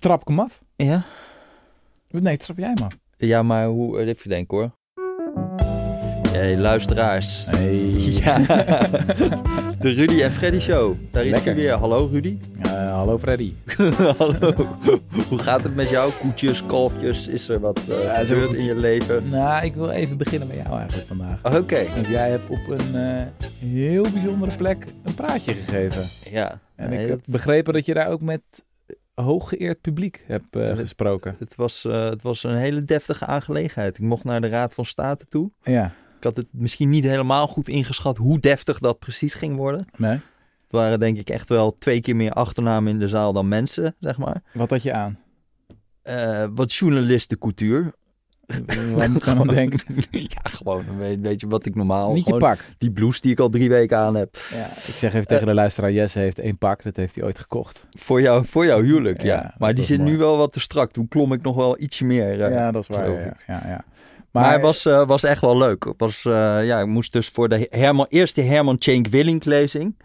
Trap ik hem af? Ja? Nee, trap jij hem af. Ja, maar hoe... eh, Even denken hoor. Hey, luisteraars. Hey. Ja. De Rudy en Freddy Show. Daar is hij weer. Hallo Rudy. Eh, hallo Freddy. Hallo. Hoe gaat het met jou? Koetjes, kalfjes? Is er wat eh Ja, gebeurd in je leven? Nou, ik wil even beginnen met jou eigenlijk vandaag. Oké. Want jij hebt op een eh, heel bijzondere plek een praatje gegeven. Ja. En Nee, ik heb dat- begrepen dat je daar ook met hooggeëerd publiek hebt eh, gesproken. het, was, eh, het was een hele deftige aangelegenheid. Ik mocht naar de Raad van State toe. Ja, Ik had het misschien niet helemaal goed ingeschat hoe deftig dat precies ging worden. nee. Het waren denk ik echt wel twee keer meer achternamen in de zaal dan mensen, zeg maar. Wat had je aan? Eh, wat journalistencultuur. Wat moet ik aan denken? ja, gewoon een beetje- wat ik normaal... Niet je pak. Die blouse die ik al drie weken aan heb. Ja, ik zeg even tegen de luisteraar, Jesse heeft één pak. Dat heeft hij ooit gekocht. Voor, jou, voor jouw huwelijk, ja. Maar die zit mooi. nu wel wat te strak. Toen klom ik nog wel ietsje meer. eh, ja, dat is waar. Ja, ja, ja. Maar, het was, eh, was echt wel leuk. Het Was, eh, ja, ik moest dus voor de Herman, eerste Herman Cenk Willink lezing.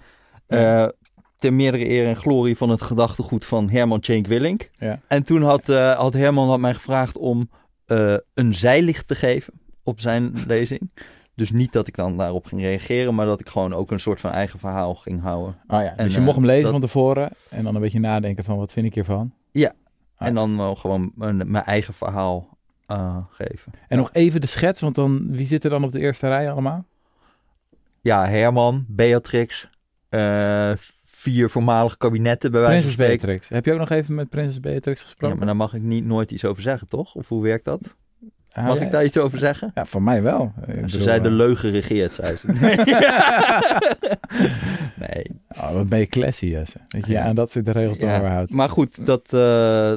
Eh, ter meerdere eer en glorie van het gedachtegoed van Herman Cenk Willink. Ja. En toen had, eh, had Herman had mij gevraagd om eh, een zijlicht te geven op zijn lezing. Dus niet dat ik dan daarop ging reageren, maar dat ik gewoon ook een soort van eigen verhaal ging houden. Oh ja, En, dus je eh, mocht hem lezen dat- van tevoren en dan een beetje nadenken van wat vind ik hiervan. Ah. En dan wel gewoon mijn, mijn eigen verhaal eh, geven. En nog even de schets, want dan, wie zit er dan op de eerste rij allemaal? Ja, Herman, Beatrix, eh, vier voormalige kabinetten bij wijze van Prinses spreken. Beatrix. Heb je ook nog even met Prinses Beatrix Ja, gesproken? maar daar mag ik niet nooit iets over zeggen, toch? Of hoe werkt dat? Mag ja. ik daar iets over zeggen? Ja, voor mij wel. Ik ze bedoel, zei de eh, leugen regeert, zei ze. nee. Oh, wat ben je classy, Jesse. Dat je Ja. aan dat soort regels Ja, overhoudt. Maar goed, dat, eh,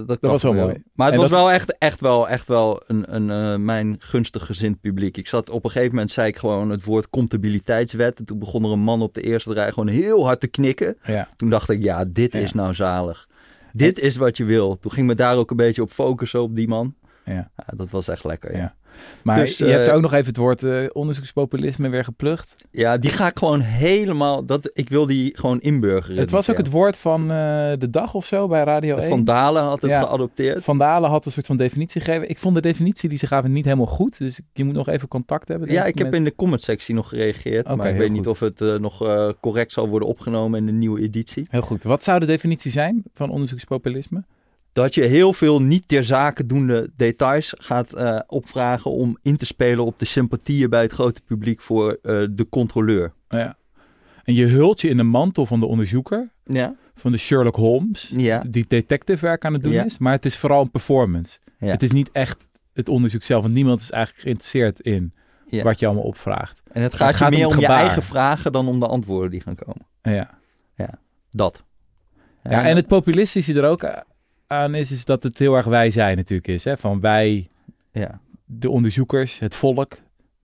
dat, was wel mooi. Maar het En was dat- wel echt, echt wel, echt wel een, een, eh, mijn gunstig gezind publiek. Ik zat op een gegeven moment, zei ik gewoon het woord comptabiliteitswet. En toen begon er een man op de eerste rij gewoon heel hard te knikken. Ja. Toen dacht ik, ja, dit is nou zalig. Dit is wat je wil. Toen ging me daar ook een beetje op focussen op die man. Ja. Dat was echt lekker, ja. Maar Dus, je hebt eh, ook nog even het woord eh, onderzoekspopulisme weer geplukt. Ja, die ga ik gewoon helemaal... Dat, ik wil die gewoon inburgeren. Het was ook het woord van eh, de dag of zo bij Radio jaar. 1. Van Dalen had het Ja. geadopteerd. Van Dalen had een soort van definitie gegeven. Ik vond de definitie die ze gaven niet helemaal goed. Dus je moet nog even contact hebben. Ja, ik heb met- in de comment-sectie nog gereageerd. Maar ik weet goed. niet of het nog correct zal worden opgenomen in de nieuwe editie. Heel goed. Wat zou de definitie zijn van onderzoekspopulisme? Dat je heel veel niet ter zake doende details gaat eh, opvragen om in te spelen op de sympathieën bij het grote publiek voor eh, de controleur. Ja. En je hult je in de mantel van de onderzoeker, Ja, van de Sherlock Holmes, ja, die detective werk aan het doen Ja. is. Maar het is vooral een performance. ja. Het is niet echt het onderzoek zelf, want niemand is eigenlijk geïnteresseerd in ja. wat je allemaal opvraagt. En het gaat, het gaat je om meer om, je eigen vragen dan om de antwoorden die gaan komen. Ja. Dat. Ja, en het populistische er ook aan is, is dat het heel erg wij zijn natuurlijk is. Hè? Van wij, Ja, de onderzoekers, het volk,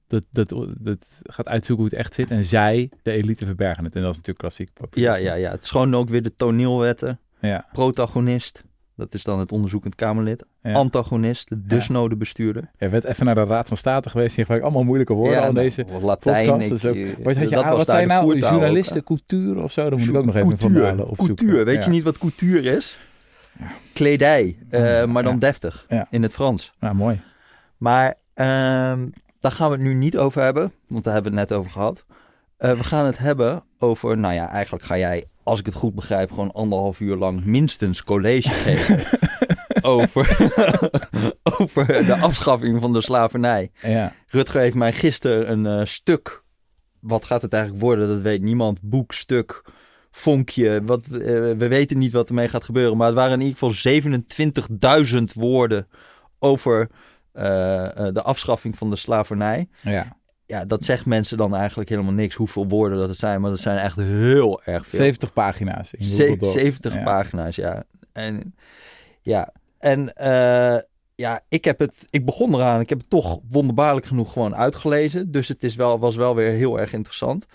dat, dat, dat gaat uitzoeken hoe het echt zit. En zij, de elite, verbergen het. En dat is natuurlijk klassiek ja, ja, ja. Het is gewoon ook weer de toneelwetten. ja. Protagonist, dat is dan het onderzoekend Kamerlid. ja. Antagonist, de Ja. bestuurder. Je bent even naar de Raad van State geweest. En je gebruikt allemaal moeilijke woorden al nou, deze wat Latijn. ik- Dus ook, eh, wat had je dat aan, was wat de nou? ook, Journalisten, hè. cultuur of zo? Dan moet ik ook nog even van opzoeken. couture. Weet je niet wat couture is? Ja. Kledij, eh, maar dan deftig in het Frans. Nou, mooi. Maar ehm, daar gaan we het nu niet over hebben, want daar hebben we het net over gehad. Eh, we gaan het hebben over, nou ja, eigenlijk ga jij, als ik het goed begrijp, gewoon anderhalf uur lang minstens college geven over, over de afschaffing van de slavernij. Ja. Rutger heeft mij gisteren een eh, stuk, wat gaat het eigenlijk worden, dat weet niemand, boek, stuk, vonkje, wat, eh, we weten niet wat ermee gaat gebeuren, maar het waren in ieder geval 27.000 woorden over eh, eh, de afschaffing van de slavernij. ja. Ja, dat zegt mensen dan eigenlijk helemaal niks, hoeveel woorden dat het zijn, maar dat zijn echt heel erg veel. 70 pagina's. In Ze- Google Docs. 70 Ja. pagina's, ja. En ja, en ja, ik heb het, ik begon eraan, ik heb het toch wonderbaarlijk genoeg gewoon uitgelezen. Dus het is wel, was wel weer heel erg interessant.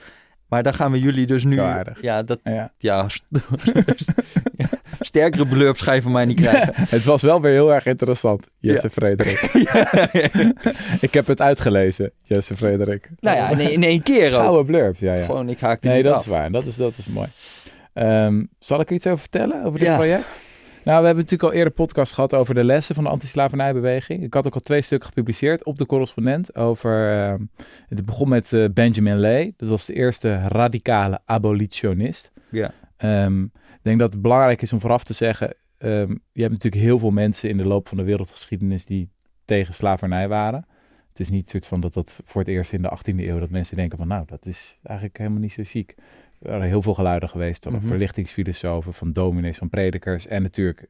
Maar daar gaan we jullie dus nu, ja, dat, Ja. ja, st- ja, sterkere blurps ga je van mij niet krijgen. Het was wel weer heel erg interessant, Jesse Frederik. Ik heb het uitgelezen, Jesse Frederik. nou ja, in, in één keer ook. Gouden blurbs, ja, ja. Gewoon, ik haak die Nee, dat af. is waar. Dat is, dat is mooi. Ehm, zal ik iets over vertellen, over dit Ja. project? Nou, we hebben natuurlijk al eerder podcast gehad over de lessen van de antislavernijbeweging. Ik had ook al twee stukken gepubliceerd op de correspondent over... Uh, het begon met uh, Benjamin Lay. Dat was de eerste radicale abolitionist. Ja. Um, ik denk dat het belangrijk is om vooraf te zeggen... Um, je hebt natuurlijk heel veel mensen in de loop van de wereldgeschiedenis die tegen slavernij waren. Het is niet soort van dat dat voor het eerst in de 18e eeuw dat mensen denken van nou, dat is eigenlijk helemaal niet zo chic. Er waren heel veel geluiden geweest van mm -hmm. verlichtingsfilosofen, van dominees, van predikers. En natuurlijk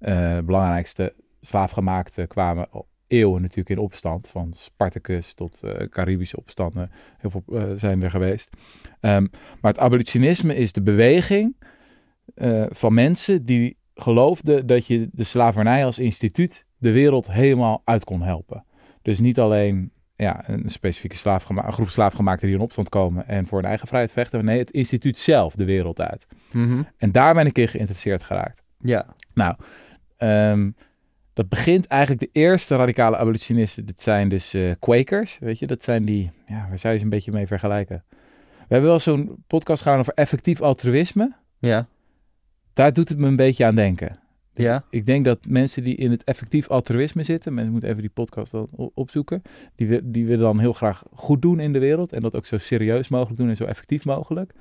uh, belangrijkste slaafgemaakten kwamen eeuwen natuurlijk in opstand. Van Spartacus tot uh, Caribische opstanden. Heel veel uh, zijn er geweest. Um, maar het abolitionisme is de beweging uh, van mensen die geloofden dat je de slavernij als instituut de wereld helemaal uit kon helpen. Dus niet alleen ja, een specifieke slaafgema- een groep slaafgemaakten die in opstand komen en voor hun eigen vrijheid vechten. Nee, het instituut zelf de wereld uit. Mm -hmm. En daar ben ik in geïnteresseerd geraakt. Ja. Nou, um, dat begint eigenlijk de eerste radicale abolitionisten. Dat zijn dus uh, Quakers, weet je. Dat zijn die, ja, waar zou je ze een beetje mee vergelijken? We hebben wel zo'n podcast gedaan over effectief altruïsme. Ja. Daar doet het me een beetje aan denken. Dus ja. Ik denk dat mensen die in het effectief altruïsme zitten, mensen moeten even die podcast dan opzoeken, die, die willen dan heel graag goed doen in de wereld en dat ook zo serieus mogelijk doen en zo effectief mogelijk.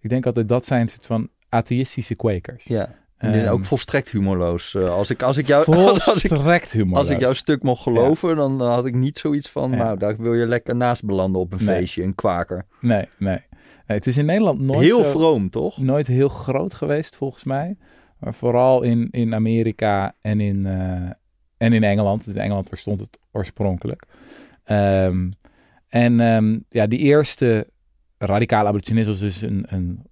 Ik denk altijd dat zijn een soort van atheïstische kwekers. Ja. En um, ook volstrekt humorloos. Uh, als, ik, als, ik jou, volstrekt als, ik, humorloos. als ik jouw stuk mocht geloven, ja. dan had ik niet zoiets van... Ja. nou, daar wil je lekker naast belanden op een nee. feestje, een kwaker. Nee, nee, nee. Het is in Nederland nooit Heel zo, vroom, toch? Nooit heel groot geweest, volgens mij. Maar vooral in, in Amerika en in, uh, en in Engeland. In Engeland stond het oorspronkelijk. Um, en um, ja, die eerste radicale abolitionist was dus een, een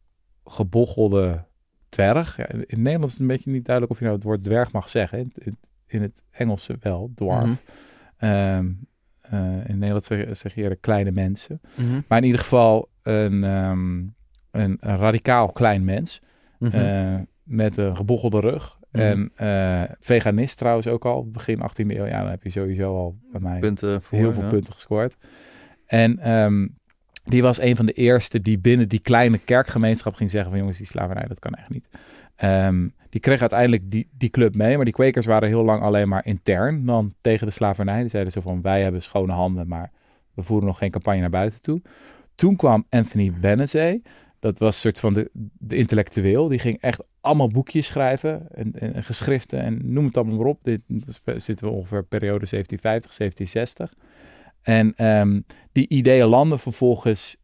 gebochelde dwerg. Ja, in Nederland is het een beetje niet duidelijk of je nou het woord dwerg mag zeggen. In, in, in het Engelse wel, dwarf. Mm -hmm. um, uh, in Nederland zeg, zeg je eerder kleine mensen. Mm -hmm. Maar in ieder geval een, um, een, een, radicaal klein mens. Mhm. Mm -hmm. uh, met een gebochelde rug. Mhm. En uh, veganist trouwens ook al, begin 18e eeuw. Ja, dan heb je sowieso al bij mij punten voor, heel veel ja. punten gescoord. En um, die was een van de eerste die binnen die kleine kerkgemeenschap ging zeggen van jongens, die slavernij, dat kan echt niet. Um, die kreeg uiteindelijk die, die club mee, maar die kwekers waren heel lang alleen maar intern dan tegen de slavernij. Die zeiden zo van wij hebben schone handen, maar we voeren nog geen campagne naar buiten toe. Toen kwam Anthony Benezee. Dat was een soort van de, de intellectueel. Die ging echt allemaal boekjes schrijven en, en, en geschriften en noem het allemaal maar op. Dit, dit zitten we ongeveer periode 1750, 1760. En um, die ideeën landen vervolgens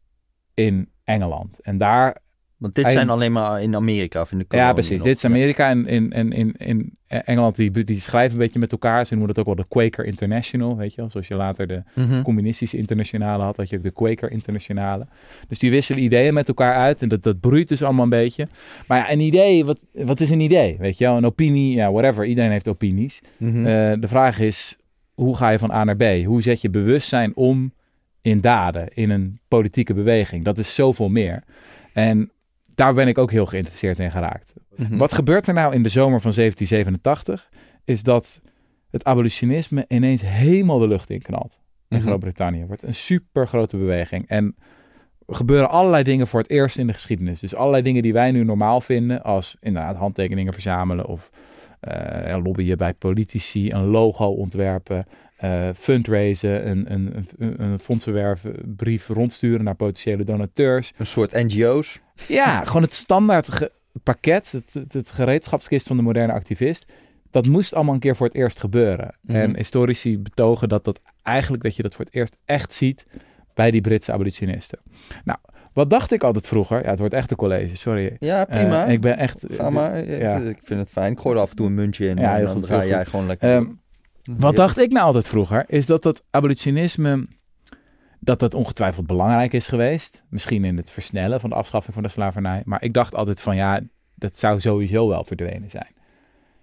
in Engeland. En daar... Want dit eind... zijn alleen maar in Amerika of in de Ja, precies. Dit is Amerika en in, in, in, in Engeland, die, die schrijven een beetje met elkaar. Ze noemen dat ook wel de Quaker International, weet je wel. Zoals je later de Mhm. mm -hmm. communistische internationale had, had je ook de Quaker Internationale. Dus die wisselen ideeën met elkaar uit en dat, dat broeit dus allemaal een beetje. Maar ja, een idee, wat, wat is een idee? Weet je wel, een opinie, ja, whatever. Iedereen heeft opinies. Mhm. Mm -hmm. uh, de vraag is, hoe ga je van A naar B? Hoe zet je bewustzijn om in daden, in een politieke beweging? Dat is zoveel meer. En daar ben ik ook heel geïnteresseerd in geraakt. Mhm. Mm -hmm. Wat gebeurt er nou in de zomer van 1787? Is dat het abolitionisme ineens helemaal de lucht in knalt. In Mhm. mm -hmm. Groot-Brittannië. Wordt een super grote beweging. En er gebeuren allerlei dingen voor het eerst in de geschiedenis. Dus allerlei dingen die wij nu normaal vinden. Als inderdaad handtekeningen verzamelen of uh, lobbyen bij politici, een logo ontwerpen, uh, fundraisen, een, een, een, een fondsenwerven, brief rondsturen naar potentiële donateurs. Een soort NGO's? Ja, gewoon het standaard pakket, het, het, het, gereedschapskist van de moderne activist. Dat moest allemaal een keer voor het eerst gebeuren. Mm -hmm. En historici betogen dat dat eigenlijk dat je dat voor het eerst echt ziet bij die Britse abolitionisten. Nou, wat dacht ik altijd vroeger? Ja, het wordt echt een college, sorry. Ja, prima. Uh, ik ben echt... Ga maar, ja. ik vind het fijn. Ik gooi er af en toe een muntje in ja, en dan heel jij gewoon lekker... Um, wat dacht ik nou altijd vroeger? Is dat dat abolitionisme... dat dat ongetwijfeld belangrijk is geweest. Misschien in het versnellen van de afschaffing van de slavernij. Maar ik dacht altijd van ja, dat zou sowieso wel verdwenen zijn. Mhm.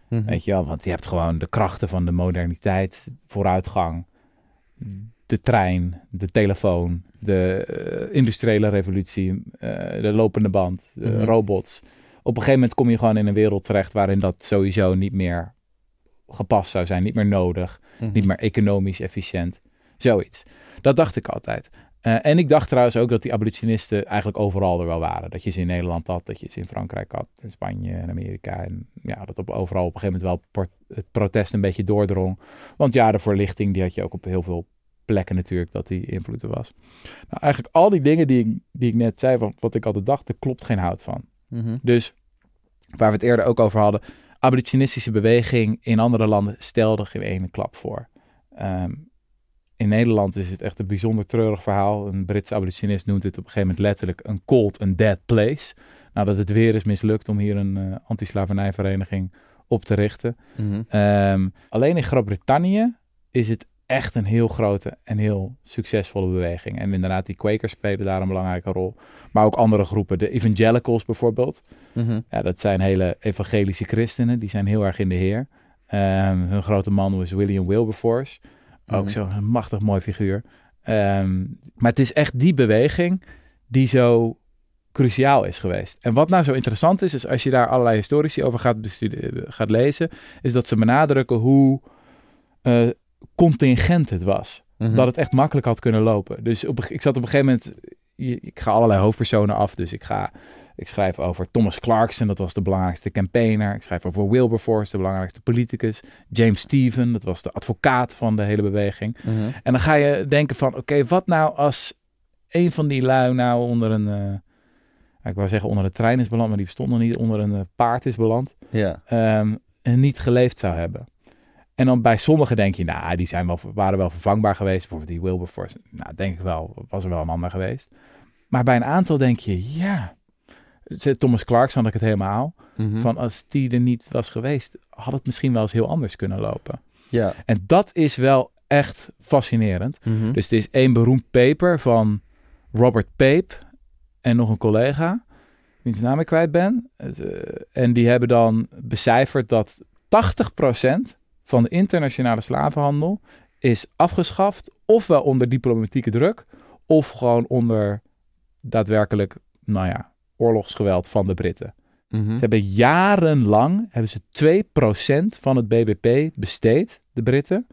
Mm -hmm. Weet je wel, want je hebt gewoon de krachten van de moderniteit, vooruitgang, de trein, de telefoon, de uh, industriële revolutie, uh, de lopende band, de mm -hmm. robots. Op een gegeven moment kom je gewoon in een wereld terecht waarin dat sowieso niet meer gepast zou zijn, niet meer nodig, Mhm. niet meer economisch efficiënt. Zoiets. Dat dacht ik altijd. Eh, en ik dacht trouwens ook dat die abolitionisten eigenlijk overal er wel waren. Dat je ze in Nederland had, dat je ze in Frankrijk had, in Spanje en Amerika. En ja, dat op, overal op een gegeven moment wel het protest een beetje doordrong. Want ja, de verlichting die had je ook op heel veel plekken natuurlijk, dat die invloed was. Nou, eigenlijk al die dingen die, ik, die ik net zei, wat, wat ik altijd dacht, er klopt geen hout van. Mhm. Dus waar we het eerder ook over hadden, abolitionistische beweging in andere landen stelde geen ene klap voor. Ehm, in Nederland is het echt een bijzonder treurig verhaal. Een Britse abolitionist noemt het op een gegeven moment letterlijk een cold, een dead place. Nadat het weer is mislukt om hier een uh, anti-slavernijvereniging op te richten. Mhm. Ehm, alleen in Groot-Brittannië is het echt een heel grote en heel succesvolle beweging. En inderdaad, die Quakers spelen daar een belangrijke rol. Maar ook andere groepen, de evangelicals bijvoorbeeld. Mhm. Ja, dat zijn hele evangelische christenen, die zijn heel erg in de heer. Ehm, hun grote man was William Wilberforce. Ook Mhm. zo'n machtig mooi figuur. Ehm, maar het is echt die beweging die zo cruciaal is geweest. En wat nou zo interessant is, is als je daar allerlei historici over gaat, bestuderen, gaat lezen, is dat ze benadrukken hoe eh, contingent het was. Mhm. Dat het echt makkelijk had kunnen lopen. Dus op, ik zat op een gegeven moment, ik ga allerlei hoofdpersonen af, dus ik ga, ik schrijf over Thomas Clarkson, dat was de belangrijkste campaigner. Ik schrijf over Wilberforce, de belangrijkste politicus. James Stephen, dat was de advocaat van de hele beweging. Mhm. En dan ga je denken van, oké, wat nou als een van die lui nou onder een, eh, ik wou zeggen onder de trein is beland, maar die bestond nog niet, onder een eh, paard is beland Ja. ehm, en niet geleefd zou hebben. En dan bij sommigen denk je, nou, die zijn wel, waren wel vervangbaar geweest. Bijvoorbeeld die Wilberforce, nou, denk ik wel, was er wel een ander geweest. Maar bij een aantal denk je, ja, Thomas Clarkson had ik het helemaal. Mhm. Van als die er niet was geweest, had het misschien wel eens heel anders kunnen lopen. Ja. En dat is wel echt fascinerend. Mhm. Dus het is één beroemd paper van Robert Pape en nog een collega, wiens naam ik kwijt ben. Eh, en die hebben dan becijferd dat 80% van de internationale slavenhandel is afgeschaft, ofwel onder diplomatieke druk, of gewoon onder daadwerkelijk, nou ja, oorlogsgeweld van de Britten. Mhm. Ze hebben jarenlang, hebben ze 2% van het BBP besteed, de Britten,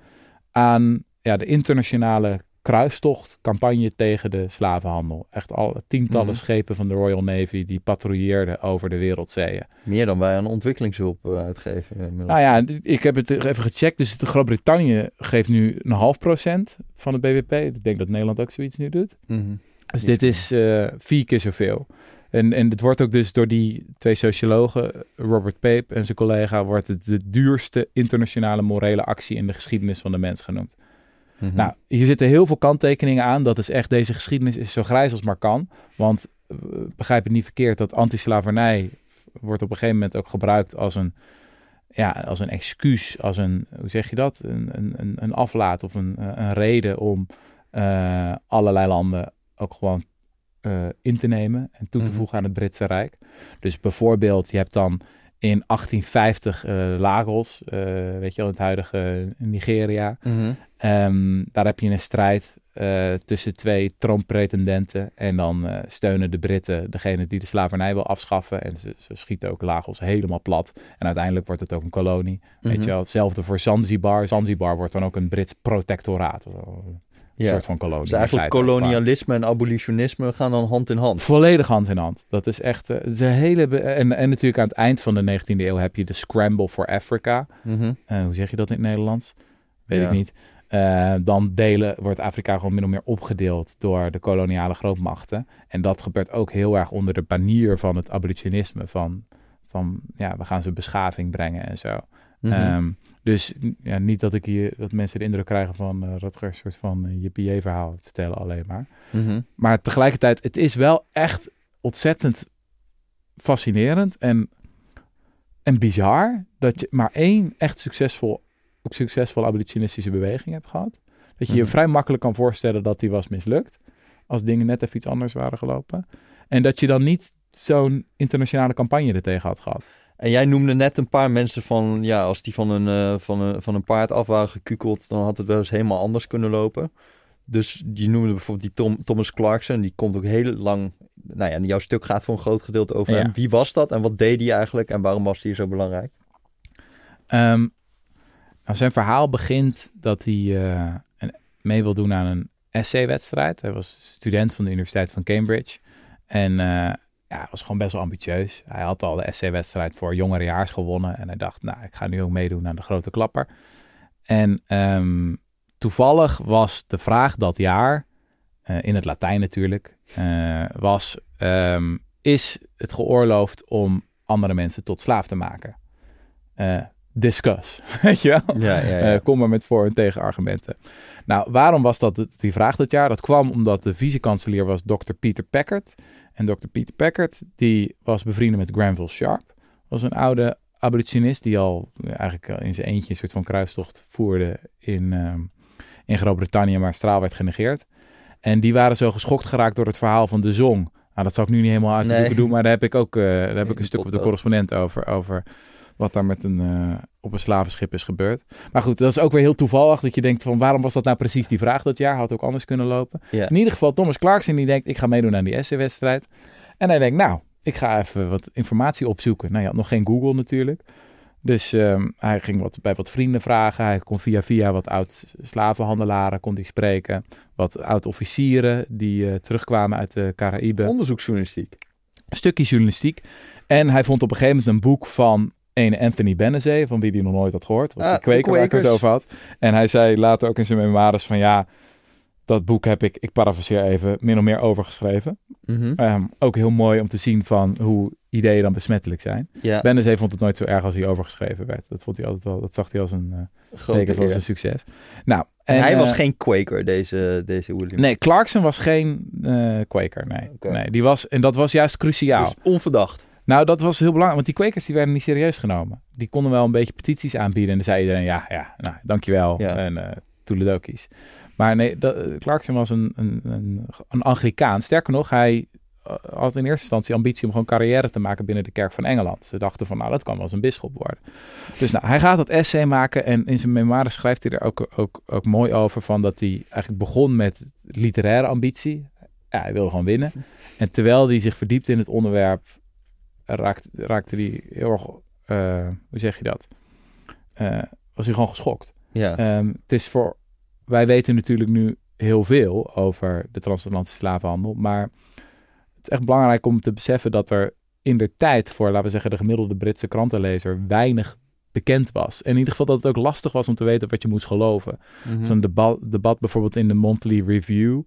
aan ja, de internationale kruistochtcampagne tegen de slavenhandel. Echt al tientallen Mhm. schepen van de Royal Navy die patrouilleerden over de wereldzeeën. Meer dan wij aan ontwikkelingshulp eh, uitgeven. eh, inmiddels. Nou ja, ik heb het even gecheckt. Dus Groot-Brittannië geeft nu een half procent van het BBP. Ik denk dat Nederland ook zoiets nu doet. Mhm. Dus dit is eh, vier keer zoveel. En, en het wordt ook dus door die twee sociologen, Robert Pape en zijn collega, wordt het de duurste internationale morele actie in de geschiedenis van de mens genoemd. Mhm. Nou, hier zitten heel veel kanttekeningen aan. Dat is echt, deze geschiedenis is zo grijs als maar kan. Want eh, begrijp het niet verkeerd, dat antislavernij wordt op een gegeven moment ook gebruikt als een, ja, als een excuus, als een, hoe zeg je dat? Een, een, een, aflaat of een, eh, een reden om eh, allerlei landen ook gewoon in te nemen en toe te Mhm. voegen aan het Britse Rijk. Dus bijvoorbeeld, je hebt dan in 1850 eh, Lagos, eh, weet je wel, het huidige Nigeria. Mhm. Ehm, daar heb je een strijd eh, tussen twee troonpretendenten. En dan steunen de Britten degene die de slavernij wil afschaffen. En ze, ze schieten ook Lagos helemaal plat. En uiteindelijk wordt het ook een kolonie. Weet Mhm. je wel, hetzelfde voor Zanzibar. Zanzibar wordt dan ook een Brits protectoraat. Ja. soort van kolonie. Dus eigenlijk kolonialisme en abolitionisme gaan dan hand in hand. Volledig hand in hand. Dat is echt. eh, is een hele. En, en natuurlijk aan het eind van de 19e eeuw heb je de Scramble for Africa. Mhm. Eh, hoe zeg je dat in het Nederlands? Weet Ja. ik niet. Eh, dan delen, wordt Afrika gewoon min of meer opgedeeld door de koloniale grootmachten. En dat gebeurt ook heel erg onder de banier van het abolitionisme. Van, van ja, we gaan ze beschaving brengen en zo. Mhm. Ehm, dus ja, niet dat ik hier dat mensen de indruk krijgen van uh, een soort van uh, jippie verhaal te vertellen alleen maar. Mhm. Maar tegelijkertijd, het is wel echt ontzettend fascinerend en, en bizar dat je maar één echt succesvol, ook succesvolle abolitionistische beweging hebt gehad. Dat je je Mhm. vrij makkelijk kan voorstellen dat die was mislukt. Als dingen net even iets anders waren gelopen. En dat je dan niet zo'n internationale campagne er tegen had gehad. En jij noemde net een paar mensen van, ja, als die van een, eh, van een, van een paard af waren gekukeld, dan had het wel eens helemaal anders kunnen lopen. Dus je noemde bijvoorbeeld die Tom, Thomas Clarkson, die komt ook heel lang, nou ja, jouw stuk gaat voor een groot gedeelte over Ja. hem. Wie was dat en wat deed hij eigenlijk en waarom was hij zo belangrijk? Ehm, nou, zijn verhaal begint dat hij een- mee wil doen aan een essay-wedstrijd. Hij was student van de Universiteit van Cambridge. En uh, ja, was gewoon best wel ambitieus. Hij had al de essay-wedstrijd voor jongerejaars gewonnen. En hij dacht, nou, ik ga nu ook meedoen aan de grote klapper. En um, toevallig was de vraag dat jaar, uh, in het Latijn natuurlijk, uh, was: um, is het geoorloofd om andere mensen tot slaaf te maken? Uh, discuss, weet je wel? Ja, ja, ja. kom maar met voor- en tegenargumenten. Nou, waarom was dat die vraag dat jaar? Dat kwam omdat de vice-kanselier was Dr. Peter Packard. En Dr. Peter Packard, die was bevriend met Granville Sharp. Was een oude abolitionist die al eigenlijk in zijn eentje een soort van kruistocht voerde in, uh, in Groot-Brittannië, maar straal werd genegeerd. En die waren zo geschokt geraakt door het verhaal van de zong. Nou, dat zal ik nu niet helemaal uit de Nee. doen, maar daar heb ik ook uh, daar heb ik een stuk op de correspondent over, over wat daar met een, uh, op een slavenschip is gebeurd. Maar goed, dat is ook weer heel toevallig dat je denkt van waarom was dat nou precies die vraag dat jaar? Had ook anders kunnen lopen. Ja. In ieder geval Thomas Clarkson die denkt ik ga meedoen aan die essay-wedstrijd. En hij denkt nou, ik ga even wat informatie opzoeken. Nou, je had nog geen Google natuurlijk. Dus um, hij ging wat, bij wat vrienden vragen. Hij kon via via wat oud-slavenhandelaren kon hij spreken. Wat oud-officieren die uh, terugkwamen uit de Caraïben. Onderzoeksjournalistiek. Een stukje journalistiek. En hij vond op een gegeven moment een boek van een Anthony Benezee, van wie hij nog nooit had gehoord. Was Ah, de kweker waar ik het over had. En hij zei later ook in zijn memoires van ja, dat boek heb ik, ik parafraseer even, min of meer overgeschreven. Mhm. Um, ook heel mooi om te zien van hoe ideeën dan besmettelijk zijn. Ja, Benezee vond het nooit zo erg als hij overgeschreven werd. Dat vond hij altijd wel, dat zag hij als een uh, teken van zijn succes. Nou, En, hij eh, was geen Quaker, deze, deze William. Nee, Clarkson was geen uh, kweker. Nee. Nee, die was en dat was juist cruciaal. Dus onverdacht. Nou, dat was heel belangrijk, want die kwekers die werden niet serieus genomen. Die konden wel een beetje petities aanbieden en dan zei iedereen ja, ja, nou, dankjewel Ja. en uh, toeledokies. Maar nee, dat, Clarkson was een, een, een, een Anglikaan. Sterker nog, hij uh, had in eerste instantie ambitie om gewoon carrière te maken binnen de kerk van Engeland. Ze dachten van, nou, dat kan wel eens een bisschop worden. Dus nou, hij gaat dat essay maken en in zijn memoires schrijft hij er ook, ook, ook mooi over van dat hij eigenlijk begon met literaire ambitie. Ja, hij wilde gewoon winnen. En terwijl hij zich verdiept in het onderwerp, raakte, raakte hij heel erg, uh, hoe zeg je dat? Uh, was hij gewoon geschokt. Ja. Um, het is voor, wij weten natuurlijk nu heel veel over de transatlantische slavenhandel, maar het is echt belangrijk om te beseffen dat er in de tijd voor, laten we zeggen, de gemiddelde Britse krantenlezer weinig bekend was. En in ieder geval dat het ook lastig was om te weten wat je moest geloven. Mhm. Zo'n debat, debat bijvoorbeeld in de Monthly Review,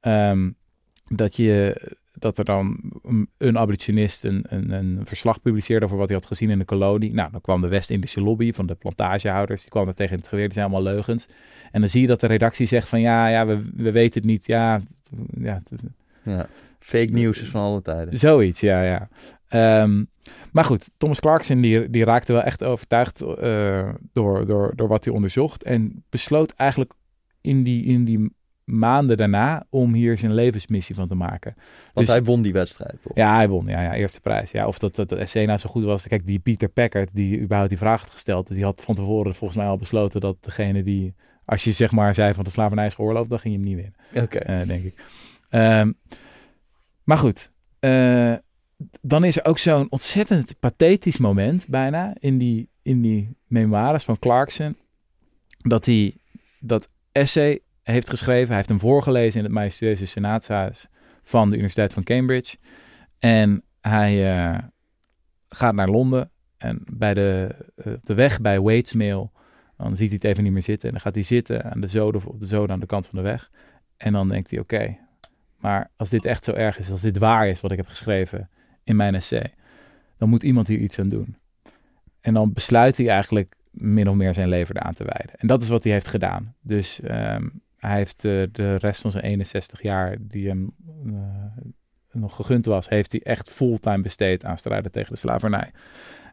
um, dat je dat er dan een abolitionist een, een, een, verslag publiceerde over wat hij had gezien in de kolonie. Nou, dan kwam de West-Indische lobby van de plantagehouders. Die kwam er tegen het geweer, die zijn allemaal leugens. En dan zie je dat de redactie zegt van ja, ja we, we weten het niet. Ja, ja, ja. Fake news is van alle tijden. Zoiets, ja, ja. Um, maar goed, Thomas Clarkson die, die raakte wel echt overtuigd uh, door, door, door wat hij onderzocht. En besloot eigenlijk in die, in die maanden daarna om hier zijn levensmissie van te maken. Want dus, hij won die wedstrijd, toch? Ja, hij won. Ja, ja eerste prijs. Ja, of dat, dat de essay nou zo goed was. Kijk, die Peter Packard, die überhaupt die vraag had gesteld, die had van tevoren volgens mij al besloten dat degene die, als je zeg maar zei van de slavernij is geoorloofd, dan ging je hem niet winnen. Oké. Okay. Uh, denk ik. Um, maar goed, uh, dan is er ook zo'n ontzettend pathetisch moment bijna in die, in die memoires van Clarkson. Dat hij dat essay heeft geschreven. Hij heeft hem voorgelezen in het majestueuze senaatshuis van de Universiteit van Cambridge. En hij uh, gaat naar Londen. En bij de, uh, op de weg bij Waits Mill, dan ziet hij het even niet meer zitten. En dan gaat hij zitten aan de zoden, op de zoden aan de kant van de weg. En dan denkt hij, oké, maar als dit echt zo erg is, als dit waar is wat ik heb geschreven in mijn essay, dan moet iemand hier iets aan doen. En dan besluit hij eigenlijk min of meer zijn leven eraan te wijden. En dat is wat hij heeft gedaan. Dus um, hij heeft uh, de rest van zijn 61 jaar die hem uh, nog gegund was, heeft hij echt fulltime besteed aan strijden tegen de slavernij.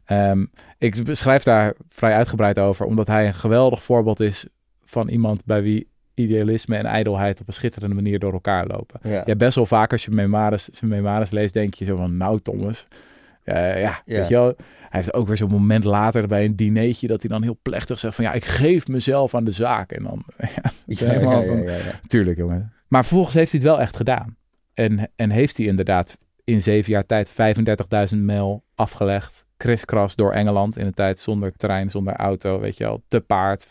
Um, ik beschrijf daar vrij uitgebreid over, omdat hij een geweldig voorbeeld is van iemand bij wie idealisme en ijdelheid op een schitterende manier door elkaar lopen. Ja. Ja, best wel vaak als je memoires, zijn memoires leest, denk je zo van, nou Thomas, uh, ja, Ja. weet je wel. Hij heeft ook weer zo'n moment later bij een dinertje dat hij dan heel plechtig zegt van, ja, ik geef mezelf aan de zaak. En dan, ja, Ja, helemaal van. Tuurlijk, jongen. Maar vervolgens heeft hij het wel echt gedaan. En, en heeft hij inderdaad in zeven jaar tijd 35.000 mijl afgelegd. Kriskras door Engeland in een tijd zonder trein, zonder auto, weet je wel, te paard.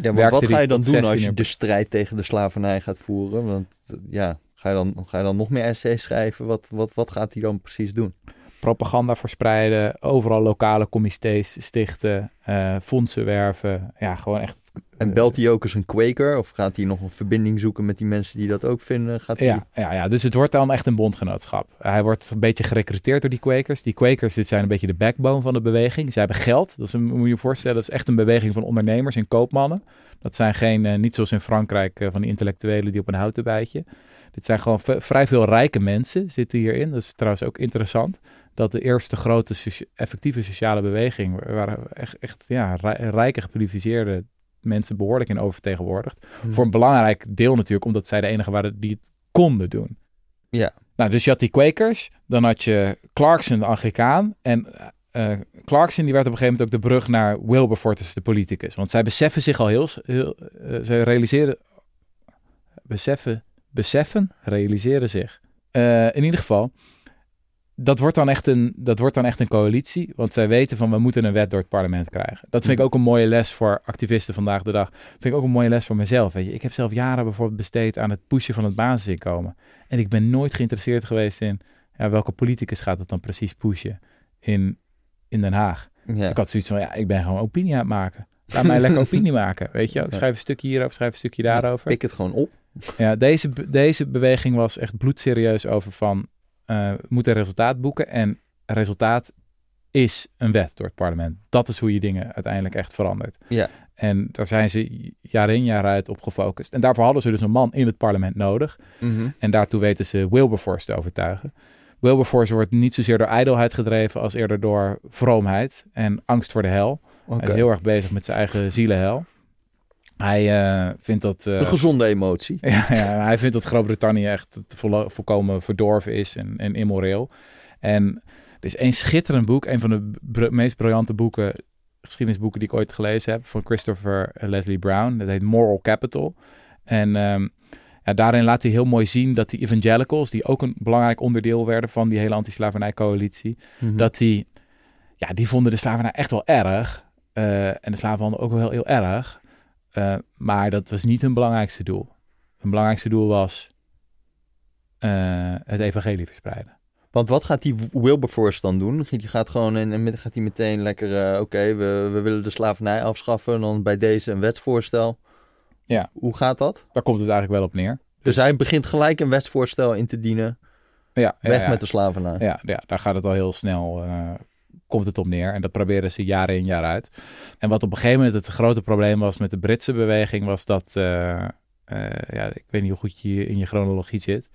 Ja, maar wat ga je dan doen als 16 je de strijd tegen de slavernij gaat voeren? Want eh, ja, ga je dan, ga je dan nog meer essays schrijven? Wat, wat, wat gaat hij dan precies doen? Propaganda verspreiden, overal lokale comité's stichten, eh, fondsen werven. Ja, gewoon echt. En belt hij ook eens een Quaker? Of gaat hij nog een verbinding zoeken met die mensen die dat ook vinden? Gaat hij... Ja, ja, ja, dus het wordt dan echt een bondgenootschap. Hij wordt een beetje gerecruiteerd door die Quakers. Die Quakers, dit zijn een beetje de backbone van de beweging. Zij hebben geld. Dat is een, moet je je voorstellen, dat is echt een beweging van ondernemers en koopmannen. Dat zijn geen, eh, niet zoals in Frankrijk, eh, van die intellectuelen die op een houten bijtje. Dit zijn gewoon vrij veel rijke mensen zitten hierin. Dat is trouwens ook interessant. Dat de eerste grote socia- effectieve sociale beweging, waren echt, echt ja, rij- rijke geprivilegeerde mensen behoorlijk in oververtegenwoordigd. Hm. Voor een belangrijk deel natuurlijk, omdat zij de enige waren die het konden doen. Ja. Nou, dus je had die Quakers, dan had je Clarkson, de Anglicaan. En eh, Clarkson die werd op een gegeven moment ook de brug naar Wilberforce, de politicus. Want zij beseffen zich al heel, heel eh, ze realiseren, beseffen, beseffen, realiseren zich. Eh, in ieder geval, dat wordt, dan echt een, dat wordt dan echt een coalitie. Want zij weten van, we moeten een wet door het parlement krijgen. Dat vind ik ook een mooie les voor activisten vandaag de dag. Vind ik ook een mooie les voor mezelf. Weet je. Ik heb zelf jaren bijvoorbeeld besteed aan het pushen van het basisinkomen. En ik ben nooit geïnteresseerd geweest in ja, welke politicus gaat het dan precies pushen in, in Den Haag. Ja. Ik had zoiets van, ja, ik ben gewoon opinie aan het maken. Laat mij lekker opinie maken, weet je. Ik schrijf een stukje hierover, schrijf een stukje daarover. Pik het gewoon op. Ja, deze, deze beweging was echt bloedserieus over van... eh, we moeten resultaat boeken en resultaat is een wet door het parlement. Dat is hoe je dingen uiteindelijk echt verandert. Ja. En daar zijn ze jaar in jaar uit op gefocust. En daarvoor hadden ze dus een man in het parlement nodig. Mhm. En daartoe weten ze Wilberforce te overtuigen. Wilberforce wordt niet zozeer door ijdelheid gedreven als eerder door vroomheid en angst voor de hel. Hij is heel erg bezig met zijn eigen zielenhel. Hij eh, vindt dat... eh, Een gezonde emotie. ja, ja, hij vindt dat Groot-Brittannië echt volle- volkomen verdorven is en, en immoreel. En er is één schitterend boek, een van de br- meest briljante boeken, geschiedenisboeken die ik ooit gelezen heb, van Christopher Leslie Brown. Dat heet Moral Capital. En ehm, ja, daarin laat hij heel mooi zien dat die evangelicals, die ook een belangrijk onderdeel werden van die hele anti-slavernij-coalitie, Mhm. dat die, ja, die vonden de slavernij echt wel erg. eh, en de slavenhandel ook wel heel, heel erg. Eh, maar dat was niet hun belangrijkste doel. Hun belangrijkste doel was eh, het evangelie verspreiden. Want wat gaat die Wilberforce dan doen? Die gaat gewoon en, gaat hij meteen lekker, eh, oké, we, we willen de slavernij afschaffen. En dan bij deze een wetsvoorstel. Ja. Hoe gaat dat? Daar komt het eigenlijk wel op neer. Dus hij begint gelijk een wetsvoorstel in te dienen. Ja, ja, Weg ja, met de slavernij. ja, ja, daar gaat het al heel snel, komt het op neer. En dat proberen ze jaar in jaar uit. En wat op een gegeven moment het grote probleem was met de Britse beweging, was dat, eh, eh, ja, ik weet niet hoe goed je in je chronologie zit,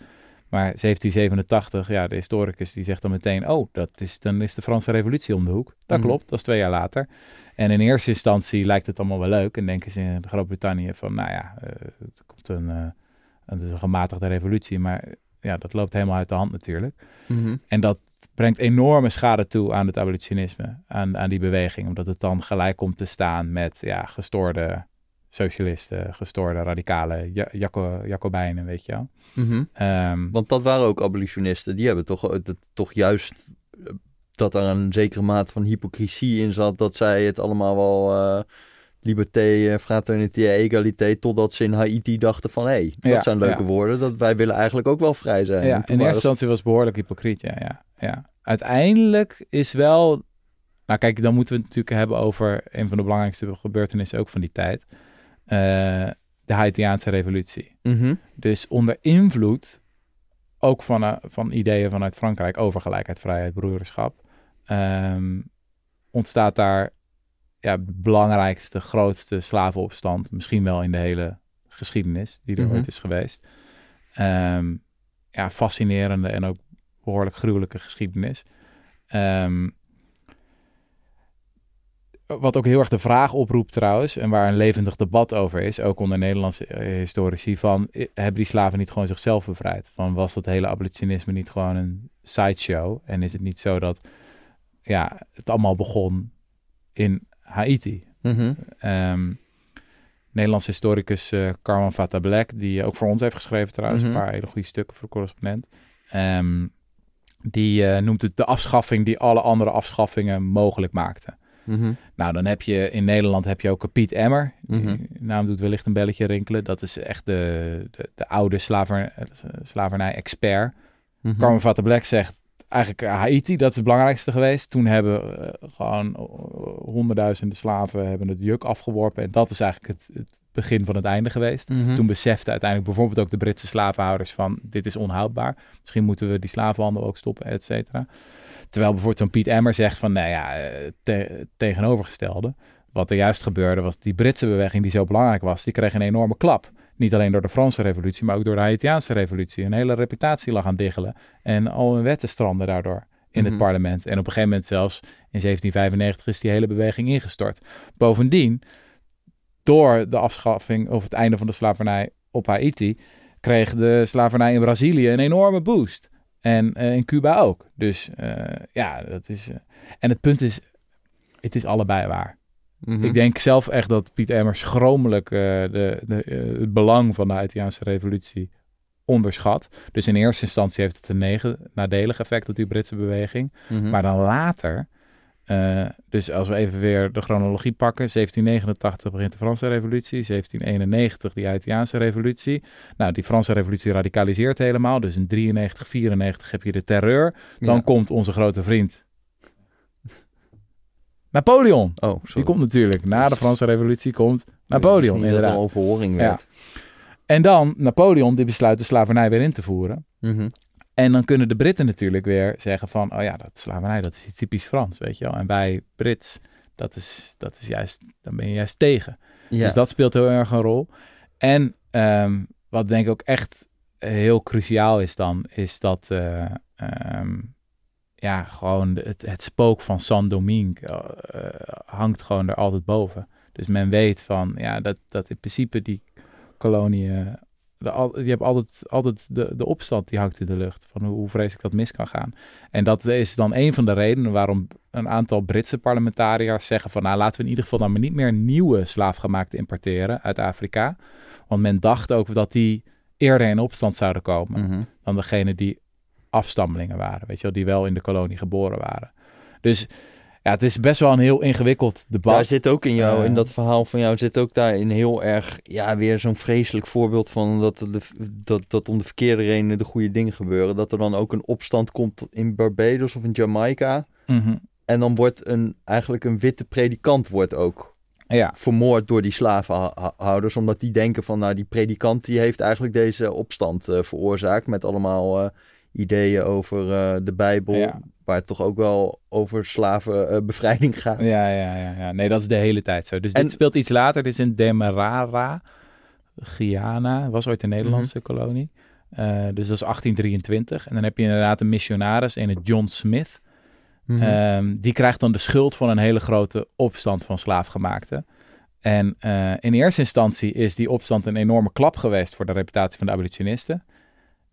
maar 1787, ja, de historicus die zegt dan meteen, oh, dat is, dan is de Franse revolutie om de hoek. Dat Mhm. klopt, dat is twee jaar later. En in eerste instantie lijkt het allemaal wel leuk en denken ze in Groot-Brittannië van, nou ja, eh, het komt een, is een gematigde revolutie, maar ja, dat loopt helemaal uit de hand natuurlijk. Mhm. En dat brengt enorme schade toe aan het abolitionisme, aan, aan die beweging. Omdat het dan gelijk komt te staan met ja, gestoorde socialisten, gestoorde radicale ja, Jaco, Jacobijnen, weet je wel. Mhm. Ehm, Want dat waren ook abolitionisten. Die hebben toch, eh, dat, toch juist eh, dat er een zekere mate van hypocrisie in zat. Dat zij het allemaal wel eh liberté, eh, fraternité, egalité. Totdat ze in Haiti dachten van hé, hey, dat Ja, zijn leuke ja. woorden. Dat wij willen eigenlijk ook wel vrij zijn. ja, in eerste instantie was het behoorlijk hypocriet, ja, ja, ja. Uiteindelijk is wel... Nou kijk, dan moeten we het natuurlijk hebben over een van de belangrijkste gebeurtenissen ook van die tijd. Eh, de Haitiaanse revolutie. Mhm. Dus onder invloed ook van, eh, van ideeën vanuit Frankrijk over gelijkheid, vrijheid, broederschap, ehm, ontstaat daar ja, belangrijkste, grootste slavenopstand, misschien wel in de hele geschiedenis die er Mhm. ooit is geweest. Ehm, ja, fascinerende en ook behoorlijk gruwelijke geschiedenis. Ehm, wat ook heel erg de vraag oproept trouwens, en waar een levendig debat over is, ook onder Nederlandse eh, historici, van eh, hebben die slaven niet gewoon zichzelf bevrijd? Van was dat hele abolitionisme niet gewoon een sideshow? En is het niet zo dat ja, het allemaal begon in Haiti? Mhm. Ehm, Nederlandse historicus eh Carmen Fata Black, die ook voor ons heeft geschreven trouwens, Mhm. een paar hele goede stukken voor de correspondent. Ehm, die eh, noemt het de afschaffing die alle andere afschaffingen mogelijk maakte. Mhm. Nou, dan heb je in Nederland heb je ook Piet Emmer. Naam doet wellicht een belletje rinkelen. Dat is echt de, de, de oude slaver, eh, slavernij-expert. Mhm. Carmen Vatta Black zegt eigenlijk eh, Haiti, dat is het belangrijkste geweest. Toen hebben eh, gewoon eh, honderdduizenden slaven hebben het juk afgeworpen. En dat is eigenlijk het, het begin van het einde geweest. Mhm. Toen beseften uiteindelijk bijvoorbeeld ook de Britse slavenhouders van dit is onhoudbaar. Misschien moeten we die slavenhandel ook stoppen, et cetera. Terwijl bijvoorbeeld zo'n Piet Emmer zegt van nou ja, te- tegenovergestelde. Wat er juist gebeurde was die Britse beweging die zo belangrijk was, die kreeg een enorme klap. Niet alleen door de Franse revolutie, maar ook door de Haitiaanse revolutie. Een hele reputatie lag aan diggelen. En al hun wetten stranden daardoor in Mhm. het parlement. En op een gegeven moment zelfs in 1795 is die hele beweging ingestort. Bovendien, door de afschaffing of het einde van de slavernij op Haiti, kreeg de slavernij in Brazilië een enorme boost. En eh, in Cuba ook. Dus eh, ja, dat is. eh, en het punt is, het is allebei waar. Mhm. Ik denk zelf echt dat Piet Emmer schromelijk eh, de, de, eh, het belang van de Haitiaanse revolutie onderschat. Dus in eerste instantie heeft het een negen, nadelig effect op die Britse beweging. Mhm. Maar dan later, eh, dus als we even weer de chronologie pakken, 1789 begint de Franse revolutie, 1791 die Haitiaanse revolutie. Nou, die Franse revolutie radicaliseert helemaal, dus in 93, 94 heb je de terreur. Dan Ja. komt onze grote vriend Napoleon. Oh, sorry. Die komt natuurlijk, na de Franse revolutie komt Napoleon, inderdaad. er een overhoring werd. En dan, Napoleon, die besluit de slavernij weer in te voeren. Mhm. En dan kunnen de Britten natuurlijk weer zeggen van, oh ja, dat slavernij, dat is iets typisch Frans, weet je wel. En wij Brits, dat is, dat is juist, dan ben je juist tegen. Ja. Dus dat speelt heel erg een rol. En ehm, wat denk ik ook echt heel cruciaal is dan, is dat, eh, ehm, ja, gewoon het, het spook van Saint-Domingue eh, eh, hangt gewoon er altijd boven. Dus men weet van, ja, dat, dat in principe die koloniën, de, je hebt altijd, altijd de, de opstand die hangt in de lucht. Van hoe, hoe vreselijk dat mis kan gaan. En dat is dan een van de redenen waarom een aantal Britse parlementariërs zeggen van, nou laten we in ieder geval dan maar niet meer nieuwe slaafgemaakte importeren uit Afrika. Want men dacht ook dat die eerder in opstand zouden komen Mhm. dan degene die afstammelingen waren, weet je wel, die wel in de kolonie geboren waren. Dus ja, het is best wel een heel ingewikkeld debat. Daar zit ook in jou, Eh, in dat verhaal van jou, zit ook daarin heel erg, ja, weer zo'n vreselijk voorbeeld van dat, de, dat, dat om de verkeerde redenen de goede dingen gebeuren. Dat er dan ook een opstand komt in Barbados of in Jamaica. Mhm. En dan wordt een, eigenlijk een witte predikant wordt ook Ja, vermoord door die slavenhouders. Omdat die denken van, nou, die predikant die heeft eigenlijk deze opstand eh, veroorzaakt. Met allemaal eh, ideeën over eh, de Bijbel. Ja. Waar het toch ook wel over slavenbevrijding gaat. ja, ja, ja, ja. Nee, dat is de hele tijd zo. Dus En- dit speelt iets later. Dit is in Demerara, Guyana. Was ooit een Nederlandse Mhm. kolonie. Eh, dus dat is 1823. En dan heb je inderdaad een missionaris, een John Smith. Mhm. Ehm, die krijgt dan de schuld van een hele grote opstand van slaafgemaakten. En eh, in eerste instantie is die opstand een enorme klap geweest voor de reputatie van de abolitionisten.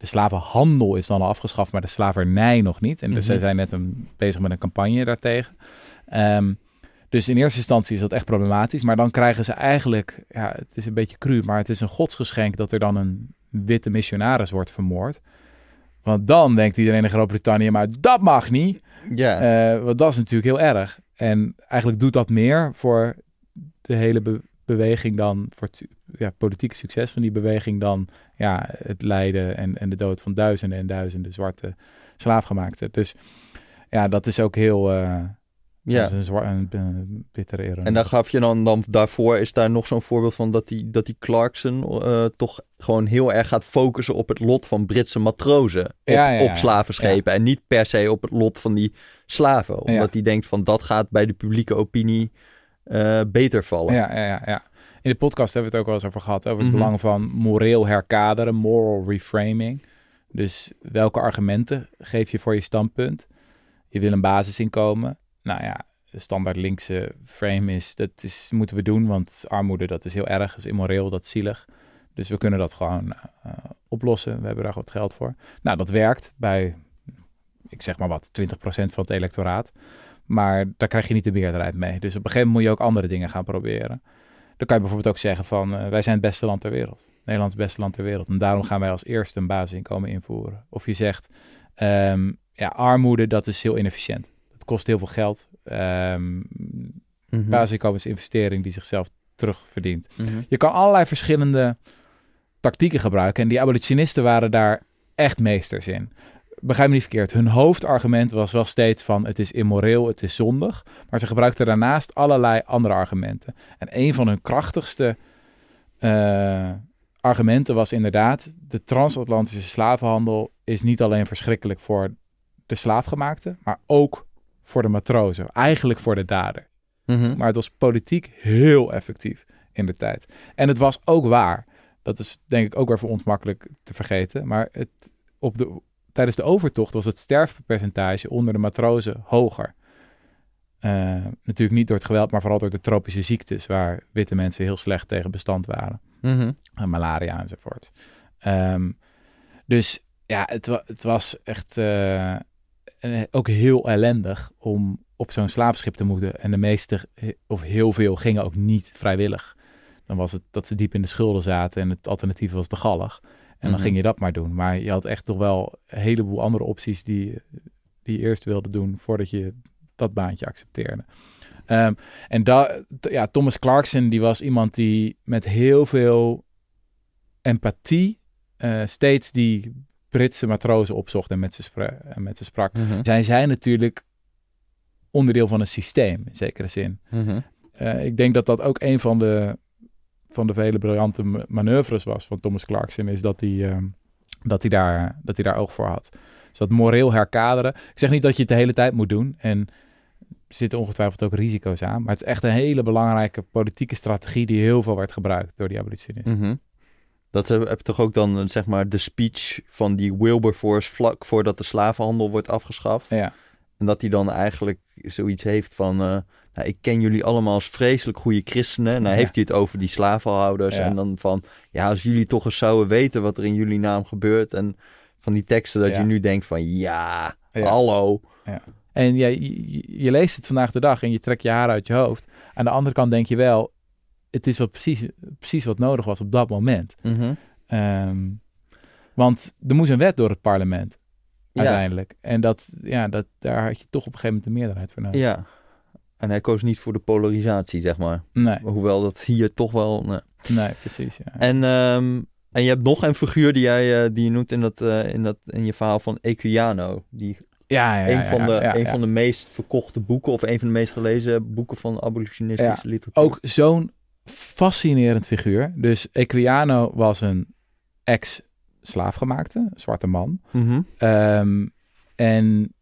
De slavenhandel is dan al afgeschaft, maar de slavernij nog niet. En dus Mhm. zij zijn net een, bezig met een campagne daartegen. Ehm, dus in eerste instantie is dat echt problematisch. Maar dan krijgen ze eigenlijk, ja, het is een beetje cru, maar het is een godsgeschenk dat er dan een witte missionaris wordt vermoord. Want dan denkt iedereen in Groot-Brittannië, maar dat mag niet. ja. Eh, want dat is natuurlijk heel erg. En eigenlijk doet dat meer voor de hele beweging dan, voor het ja, politieke succes van die beweging dan ja, het lijden en, en de dood van duizenden en duizenden zwarte slaafgemaakten. Dus ja, dat is ook heel, eh ja. dat is een, zwa- een, een bittere ironie. En dan gaf je dan, dan daarvoor, is daar nog zo'n voorbeeld van dat die, dat die Clarkson eh, toch gewoon heel erg gaat focussen op het lot van Britse matrozen op, Ja, ja, ja, op slavenschepen. En niet per se op het lot van die slaven. Omdat hij denkt van dat gaat bij de publieke opinie eh, beter vallen. Ja, ja, ja, ja. In de podcast hebben we het ook wel eens over gehad. Over het Mhm. belang van moreel herkaderen, moral reframing. Dus welke argumenten geef je voor je standpunt? Je wil een basisinkomen. Nou ja, de standaard linkse frame is, dat is, moeten we doen, want armoede dat is heel erg, dat is immoreel, dat is zielig. Dus we kunnen dat gewoon eh, oplossen. We hebben daar wat geld voor. Nou, dat werkt bij, ik zeg maar wat, 20% van het electoraat. Maar daar krijg je niet de meerderheid mee. Dus op een gegeven moment moet je ook andere dingen gaan proberen. Dan kan je bijvoorbeeld ook zeggen van, eh, wij zijn het beste land ter wereld. Nederland is het beste land ter wereld. En daarom gaan wij als eerste een basisinkomen invoeren. Of je zegt, ehm, ja, armoede, dat is heel inefficiënt. Dat kost heel veel geld. Ehm Mhm. basisinkomensinvestering die zichzelf terugverdient. Mhm. Je kan allerlei verschillende tactieken gebruiken. En die abolitionisten waren daar echt meesters in. Begrijp me niet verkeerd. Hun hoofdargument was wel steeds van het is immoreel, het is zondig. Maar ze gebruikten daarnaast allerlei andere argumenten. En een van hun krachtigste eh, argumenten was inderdaad... de transatlantische slavenhandel is niet alleen verschrikkelijk voor de slaafgemaakte... maar ook voor de matrozen. Eigenlijk voor de dader. Mhm. Maar het was politiek heel effectief in de tijd. En het was ook waar. Dat is denk ik ook weer voor ons makkelijk te vergeten. Maar het, op de, tijdens de overtocht was het sterfpercentage onder de matrozen hoger. Eh, natuurlijk niet door het geweld, maar vooral door de tropische ziektes... waar witte mensen heel slecht tegen bestand waren. Mhm. En malaria enzovoort. Ehm, dus ja, het, wa- het was echt eh, eh, ook heel ellendig om op zo'n slavenschip te moeten. En de meeste, of heel veel, gingen ook niet vrijwillig. Dan was het dat ze diep in de schulden zaten en het alternatief was de gallig. En dan Mhm. ging je dat maar doen. Maar je had echt toch wel een heleboel andere opties die, die je eerst wilde doen voordat je dat baantje accepteerde. Ehm, en da, t- ja, Thomas Clarkson, die was iemand die met heel veel empathie eh, steeds die Britse matrozen opzocht en met ze, spra- en met ze sprak. Zij zijn natuurlijk onderdeel van een systeem, in zekere zin. Mhm. Eh, ik denk dat dat ook een van de, van de vele briljante ma- manoeuvres was van Thomas Clarkson, is dat hij, ehm, dat hij, daar, dat hij daar oog voor had. Dus dat moreel herkaderen. Ik zeg niet dat je het de hele tijd moet doen. En er zitten ongetwijfeld ook risico's aan. Maar het is echt een hele belangrijke politieke strategie die heel veel werd gebruikt door die abolitionisten. Mhm. Dat heb, heb je toch ook dan, zeg maar, de speech van die Wilberforce vlak voordat de slavenhandel wordt afgeschaft. Ja, En dat hij dan eigenlijk zoiets heeft van, eh, nou, ik ken jullie allemaal als vreselijk goede christenen. En dan Ja. heeft hij het over die slavenhouders. Ja. En dan van, ja, als jullie toch eens zouden weten wat er in jullie naam gebeurt. En van die teksten dat Ja. je nu denkt van, ja, Ja. hallo. En ja, je, je- je leest het vandaag de dag en je trekt je haar uit je hoofd. Aan de andere kant denk je wel, het is wat precies, precies wat nodig was op dat moment. Mhm. Ehm, want er moest een wet door het parlement Ja. uiteindelijk. En dat, ja, dat, daar had je toch op een gegeven moment een meerderheid voor nodig. Ja. En hij koos niet voor de polarisatie, zeg maar. Nee, Hoewel dat hier toch wel... nee. nee, precies. Ja. En, ehm, en je hebt nog een figuur die, jij, eh, die je noemt in, dat, eh, in, dat, in je verhaal van Equiano. Die Ja, ja, ja, een, van de, een van de meest verkochte boeken... of een van de meest gelezen boeken van abolitionistische literatuur. Ook zo'n fascinerend figuur. Dus Equiano was een ex-slaafgemaakte, zwarte man. Mhm. Ehm, en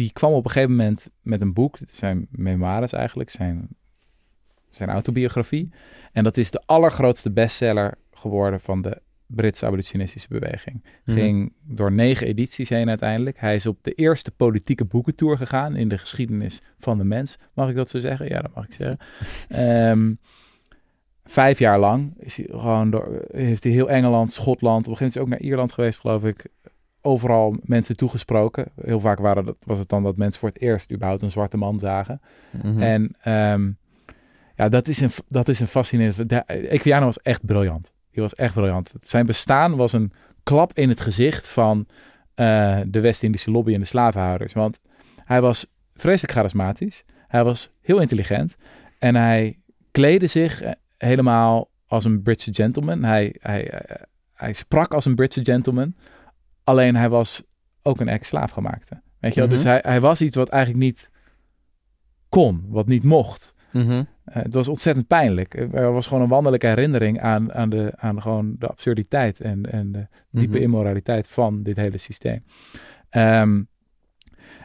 die kwam op een gegeven moment met een boek, zijn memoires eigenlijk, zijn, zijn autobiografie. En dat is de allergrootste bestseller geworden van de Britse abolitionistische beweging. Mhm. Ging door negen edities heen uiteindelijk. Hij is op de eerste politieke boekentour gegaan in de geschiedenis van de mens. Mag ik dat zo zeggen? Ja, dat mag ik zeggen. Ehm, vijf jaar lang is hij gewoon door, heeft hij heel Engeland, Schotland, op een gegeven moment is hij ook naar Ierland geweest, geloof ik. Overal mensen toegesproken. Heel vaak waren dat, was het dan dat mensen voor het eerst überhaupt een zwarte man zagen. Mhm. En ehm, ja, dat is een, dat is een fascinerend... Equiano was echt briljant. Die was echt briljant. Zijn bestaan was een klap in het gezicht van eh, de West-Indische lobby en de slavenhouders. Want hij was vreselijk charismatisch. Hij was heel intelligent. En hij kleedde zich eh, helemaal als een Britse gentleman. Hij, hij, eh, hij sprak als een Britse gentleman. Alleen hij was ook een ex-slaafgemaakte. Weet je wel? Mhm. Dus hij, hij was iets wat eigenlijk niet kon, wat niet mocht. Mhm. Eh, het was ontzettend pijnlijk. Er was gewoon een wandelijke herinnering aan, aan, de, aan gewoon de absurditeit en, en de diepe Mhm. immoraliteit van dit hele systeem. Ehm,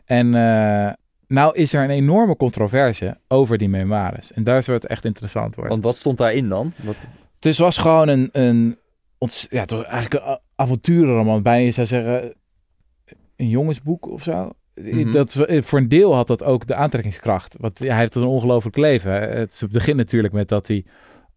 en eh, nou is er een enorme controverse over die memoires. En daar waar het echt interessant wordt. Want wat stond daarin dan? Wat... Dus het was gewoon een, een ja, het was eigenlijk avonturenroman. Bijna je zou zeggen een jongensboek of zo. Mhm. Dat, is wel- voor een deel had dat ook de aantrekkingskracht. Want hij heeft een ongelooflijk leven. Het is- het begint natuurlijk met dat hij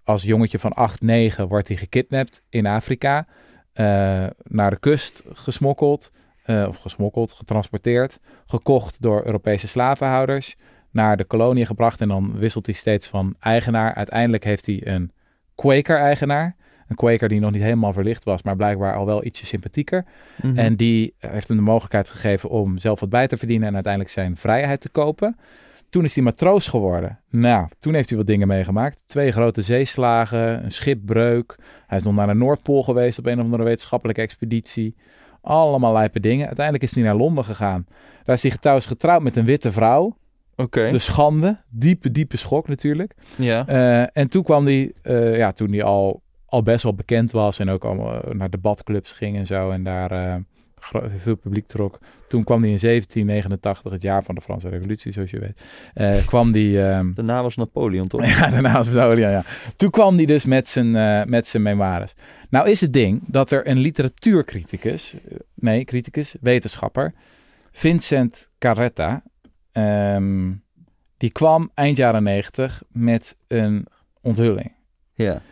als jongetje van 8, 9 wordt hij gekidnapt in Afrika. eh, naar de kust gesmokkeld. eh, of gesmokkeld, getransporteerd. Gekocht door Europese slavenhouders. Naar de kolonie gebracht. En dan wisselt hij steeds van eigenaar. Uiteindelijk heeft hij een Quaker-eigenaar. Een Quaker die nog niet helemaal verlicht was, maar blijkbaar al wel ietsje sympathieker. Mhm. En die heeft hem de mogelijkheid gegeven om zelf wat bij te verdienen en uiteindelijk zijn vrijheid te kopen. Toen is hij matroos geworden. Nou, toen heeft hij wat dingen meegemaakt. Twee grote zeeslagen, een schipbreuk. Hij is nog naar de Noordpool geweest op een of andere wetenschappelijke expeditie. Allemaal lijpe dingen. Uiteindelijk is hij naar Londen gegaan. Daar is hij trouwens getrouwd met een witte vrouw. Oké. De schande. Diepe, diepe schok natuurlijk. ja. Eh, en toen kwam hij, eh, ja, toen hij al, al best wel bekend was en ook allemaal naar debatclubs ging en zo en daar eh, gro- veel publiek trok. Toen kwam hij in 1789, het jaar van de Franse Revolutie, zoals je weet, eh, kwam hij... ehm, Daarna was Napoleon, toch? ja, daarna was Napoleon, ja. Toen kwam hij dus met zijn, eh, met zijn memoires. Nou is het ding dat er een literatuurcriticus, eh, nee, criticus, wetenschapper, Vincent Carretta, ehm, die kwam eind jaren negentig met een onthulling. Ja.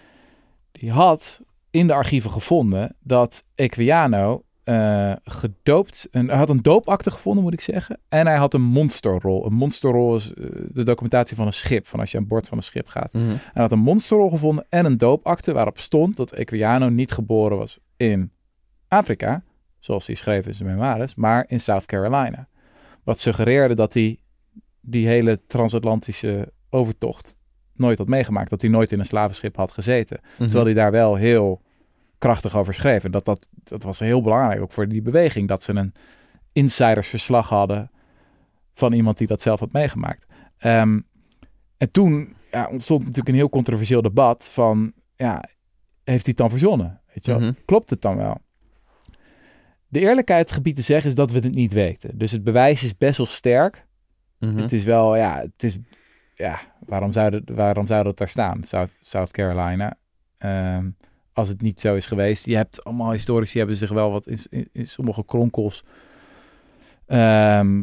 Die had in de archieven gevonden dat Equiano eh, gedoopt, een, hij had een doopakte gevonden moet ik zeggen, en hij had een monsterrol. Een monsterrol is eh, de documentatie van een schip, van als je aan boord van een schip gaat. Mhm. Hij had een monsterrol gevonden en een doopakte waarop stond dat Equiano niet geboren was in Afrika, zoals hij schreef in zijn memoires, maar in South Carolina. Wat suggereerde dat hij die hele transatlantische overtocht nooit had meegemaakt. Dat hij nooit in een slavenschip had gezeten. Mhm. Terwijl hij daar wel heel krachtig over schreef. En dat, dat, dat was heel belangrijk ook voor die beweging. Dat ze een insidersverslag hadden van iemand die dat zelf had meegemaakt. Ehm, en toen ja, ontstond natuurlijk een heel controversieel debat van... Ja, heeft hij het dan verzonnen? Weet je wel? Mhm. Klopt het dan wel? De eerlijkheid gebied te zeggen is dat we het niet weten. Dus het bewijs is best wel sterk. Mhm. Het is wel, ja, het is, ja, waarom zou, het, waarom zou dat daar staan? South, South Carolina. Ehm, als het niet zo is geweest. Je hebt allemaal historici hebben zich wel wat in, in, in sommige kronkels ehm,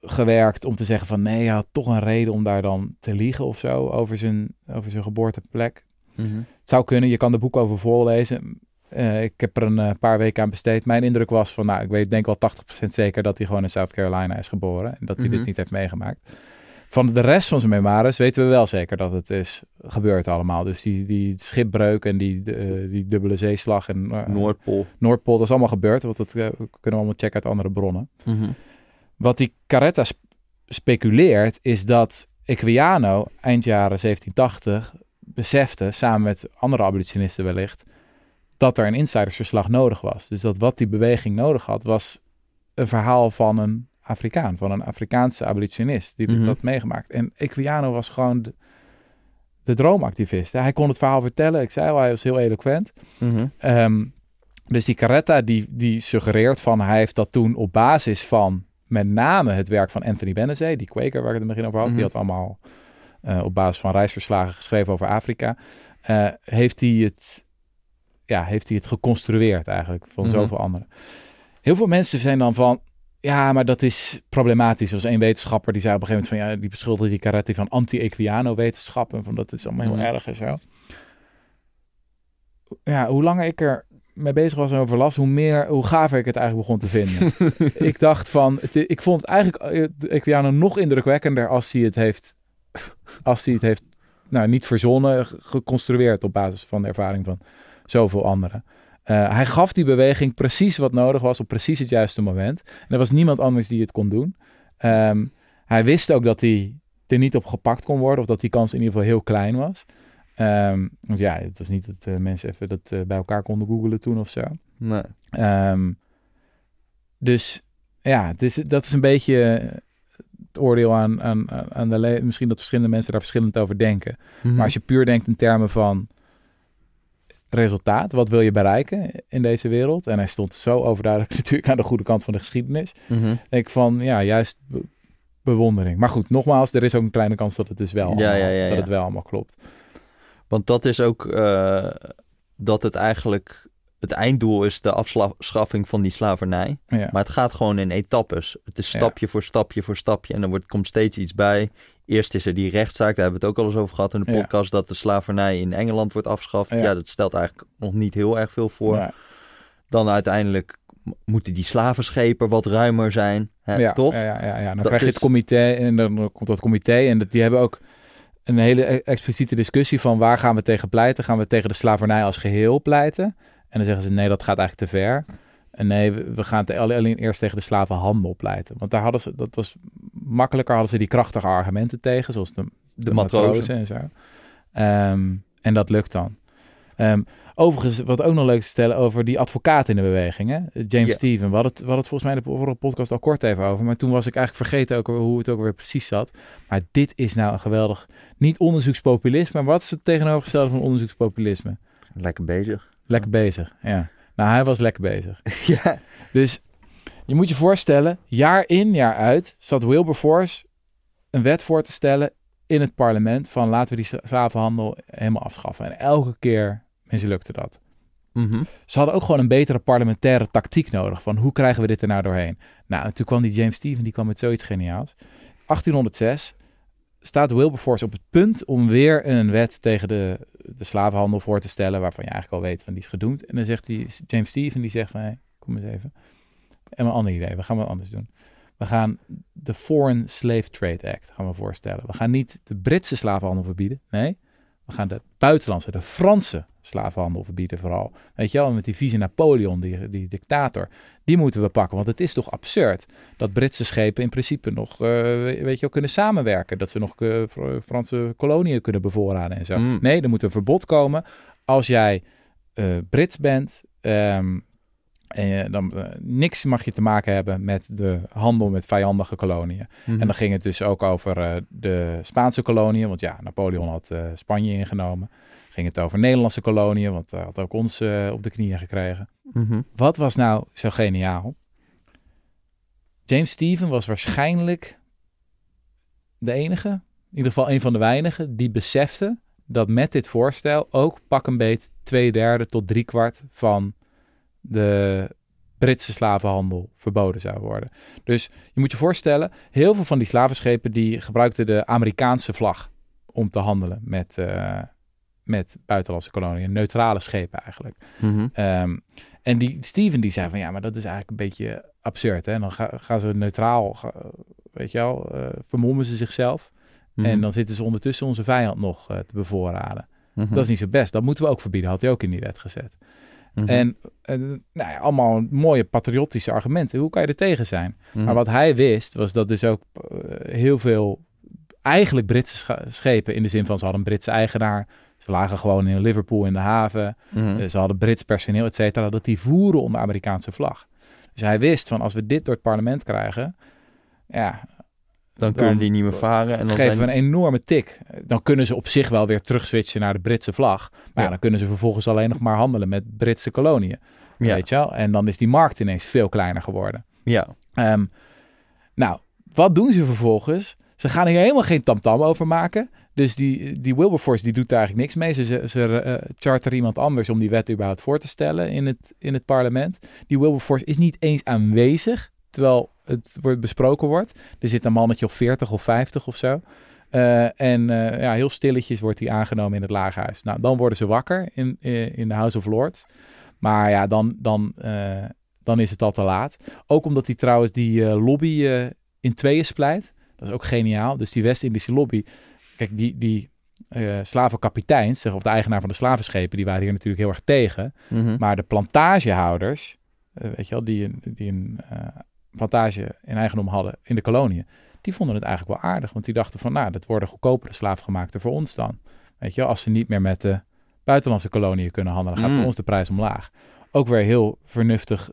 gewerkt om te zeggen van nee, hij had toch een reden om daar dan te liegen of zo over zijn, over zijn geboorteplek. Mhm. Het zou kunnen, je kan er boek over voorlezen. Eh, ik heb er een eh, paar weken aan besteed. Mijn indruk was van, nou, ik weet denk wel 80% zeker dat hij gewoon in South Carolina is geboren. En dat hij Mhm. dit niet heeft meegemaakt. Van de rest van zijn memoires weten we wel zeker dat het is gebeurd allemaal. Dus die, die schipbreuk en die, eh, die dubbele zeeslag en eh, Noordpool. Noordpool, dat is allemaal gebeurd. Want dat eh, kunnen we allemaal checken uit andere bronnen. Mhm. Wat die Carretta sp- speculeert is dat Equiano eind jaren 1780 besefte, samen met andere abolitionisten wellicht, dat er een insidersverslag nodig was. Dus dat wat die beweging nodig had, was een verhaal van een Afrikaan, van een Afrikaanse abolitionist die dit Mhm. meegemaakt. En Equiano was gewoon de, de droomactivist. Hij kon het verhaal vertellen. Ik zei al, hij was heel eloquent. Mhm. Ehm, dus die Carretta die, die suggereert van hij heeft dat toen op basis van met name het werk van Anthony Benezee, die Quaker waar ik het in het begin over had, Mhm. die had allemaal eh, op basis van reisverslagen geschreven over Afrika, eh, heeft, hij het, ja, heeft hij het geconstrueerd eigenlijk van Mhm. zoveel anderen. Heel veel mensen zijn dan van, ja, maar dat is problematisch. Er was één wetenschapper die zei op een gegeven moment van, ja, die beschuldigde die Carretta van anti-Equiano wetenschap en van dat is allemaal heel Mhm. erg en zo ja, hoe langer ik er mee bezig was en over las, hoe meer, hoe gaver ik het eigenlijk begon te vinden. ik dacht van, het, ik vond het eigenlijk eh, Equiano nog indrukwekkender als hij het heeft, als hij het heeft, nou niet verzonnen, ge- geconstrueerd op basis van de ervaring van zoveel anderen. Eh, hij gaf die beweging precies wat nodig was op precies het juiste moment. En er was niemand anders die het kon doen. Ehm, hij wist ook dat hij er niet op gepakt kon worden, of dat die kans in ieder geval heel klein was. Ehm, want ja, het was niet dat eh, mensen even dat eh, bij elkaar konden googelen toen of zo. Nee. Ehm, dus ja, het is, dat is een beetje het oordeel aan, aan, aan de Misschien dat verschillende mensen daar verschillend over denken. Mhm. Maar als je puur denkt in termen van resultaat, wat wil je bereiken in deze wereld? En hij stond zo overduidelijk natuurlijk aan de goede kant van de geschiedenis. Denk ik van, ja, juist be- bewondering. Maar goed, nogmaals, er is ook een kleine kans dat het dus wel, Ja, allemaal, ja, ja, dat het wel allemaal klopt. Want dat is ook eh, dat het eigenlijk het einddoel is de afschaffing van die slavernij. Ja. Maar het gaat gewoon in etappes. Het is Ja. stapje voor stapje voor stapje. En dan wordt, komt steeds iets bij. Eerst is er die rechtszaak. Daar hebben we het ook al eens over gehad in de Ja. podcast. Dat de slavernij in Engeland wordt afgeschaft. Ja. Ja. dat stelt eigenlijk nog niet heel erg veel voor. Ja. Dan uiteindelijk moeten die slavenschepen wat ruimer zijn. Hè, ja, toch? Ja, ja, ja, ja. Dan Dat krijg je is- het comité en dan komt dat comité en dat, die hebben ook een hele e- expliciete discussie van waar gaan we tegen pleiten? Gaan we tegen de slavernij als geheel pleiten? En dan zeggen ze nee, dat gaat eigenlijk te ver. En nee, we gaan alleen eerst tegen de slavenhandel pleiten. Want daar hadden ze, dat was makkelijker, hadden ze die krachtige argumenten tegen, zoals de, De matrozen. en zo. Ehm, en dat lukt dan. Ehm, overigens, wat ook nog leuk is te stellen over die advocaat in de beweging, hè? James Ja. Steven. We hadden, het, we hadden het volgens mij in de vorige podcast al kort even over, maar toen was ik eigenlijk vergeten ook hoe het ook weer precies zat. Maar dit is nou een geweldig, niet onderzoekspopulisme, maar wat is het tegenovergestelde van onderzoekspopulisme? Lekker bezig. Lekker bezig, ja. Nou, hij was lekker bezig. ja. Dus je moet je voorstellen, jaar in, jaar uit zat Wilberforce een wet voor te stellen in het parlement van laten we die sla- slavenhandel helemaal afschaffen. En elke keer mislukte dat. Mhm. Ze hadden ook gewoon een betere parlementaire tactiek nodig van hoe krijgen we dit er nou doorheen. Nou, en toen kwam die James Steven, die kwam met zoiets geniaals. 1806 staat Wilberforce op het punt om weer een wet tegen de, de slavenhandel voor te stellen, waarvan je eigenlijk al weet van die is gedoemd. En dan zegt die James Steven, die zegt van, hey, kom eens even. En een ander idee, we gaan wat anders doen. We gaan de Foreign Slave Trade Act gaan we voorstellen. We gaan niet de Britse slavenhandel verbieden, nee. We gaan de buitenlandse, de Franse slavenhandel verbieden vooral. Weet je wel, met die vieze Napoleon, die, die dictator, die moeten we pakken. Want het is toch absurd dat Britse schepen in principe nog, eh, weet je wel, kunnen samenwerken. Dat ze nog eh, Fr- Franse koloniën kunnen bevoorraden en zo. Mm. Nee, er moet een verbod komen. Als jij eh, Brits bent, ehm, en dan eh, niks mag je te maken hebben met de handel met vijandige koloniën. Mhm. En dan ging het dus ook over eh, de Spaanse koloniën, want ja, Napoleon had eh, Spanje ingenomen. Ging het over Nederlandse koloniën, want hij had ook ons op de knieën gekregen. Mhm. Wat was nou zo geniaal? James Steven was waarschijnlijk de enige, in ieder geval een van de weinigen, die besefte dat met dit voorstel ook pak een beet twee derde tot drie kwart van de Britse slavenhandel verboden zou worden. Dus je moet je voorstellen, heel veel van die slavenschepen die gebruikten de Amerikaanse vlag om te handelen met, eh, met buitenlandse koloniën, neutrale schepen eigenlijk. Mhm. Ehm, en die Steven die zei van ja, maar dat is eigenlijk een beetje absurd. Hè? Dan ga- gaan ze neutraal, ga- weet je wel, eh, vermommen ze zichzelf. Mhm. En dan zitten ze ondertussen onze vijand nog eh, te bevoorraden. Mhm. Dat is niet zo best. Dat moeten we ook verbieden, had hij ook in die wet gezet. Mhm. En eh, nou ja, allemaal mooie patriotische argumenten. Hoe kan je er tegen zijn? Mhm. Maar wat hij wist, was dat dus ook eh, heel veel eigenlijk Britse schepen, in de zin van ze hadden een Britse eigenaar. Ze lagen gewoon in Liverpool in de haven. Mhm. Eh, Ze hadden Brits personeel, et cetera, dat die voeren onder Amerikaanse vlag. Dus hij wist van als we dit door het parlement krijgen, ja, dan kunnen die niet meer varen. En dan geven we een enorme tik. Dan kunnen ze op zich wel weer terugswitchen naar de Britse vlag. Maar ja. Dan kunnen ze vervolgens alleen nog maar handelen met Britse koloniën. Ja. Weet je wel? En dan is die markt ineens veel kleiner geworden. Ja. Ehm, nou, wat doen ze vervolgens? Ze gaan hier helemaal geen tamtam over maken. Dus die, die Wilberforce die doet daar eigenlijk niks mee. Ze, ze, ze eh, charteren iemand anders om die wet überhaupt voor te stellen in het, in het parlement. Die Wilberforce is niet eens aanwezig, terwijl het wordt besproken wordt. Er zit een mannetje of 40 of 50 of zo. Eh, en eh, ja, heel stilletjes wordt hij aangenomen in het lagerhuis. Nou, dan worden ze wakker in, in, in de House of Lords. Maar ja, dan, dan, eh, dan is het al te laat. Ook omdat hij trouwens die eh, lobby eh, in tweeën splijt. Dat is ook geniaal. Dus die West-Indische lobby. Kijk, die, die eh, slavenkapiteins, zeg, of de eigenaar van de slavenschepen, die waren hier natuurlijk heel erg tegen. Mhm. Maar de plantagehouders, eh, weet je wel, die een, die een eh, plantage in eigendom hadden in de koloniën, die vonden het eigenlijk wel aardig. Want die dachten van, nou, dat worden goedkopere slaafgemaakte voor ons dan. Weet je als ze niet meer met de buitenlandse koloniën kunnen handelen, gaat Mm. voor ons de prijs omlaag. Ook weer heel vernuftig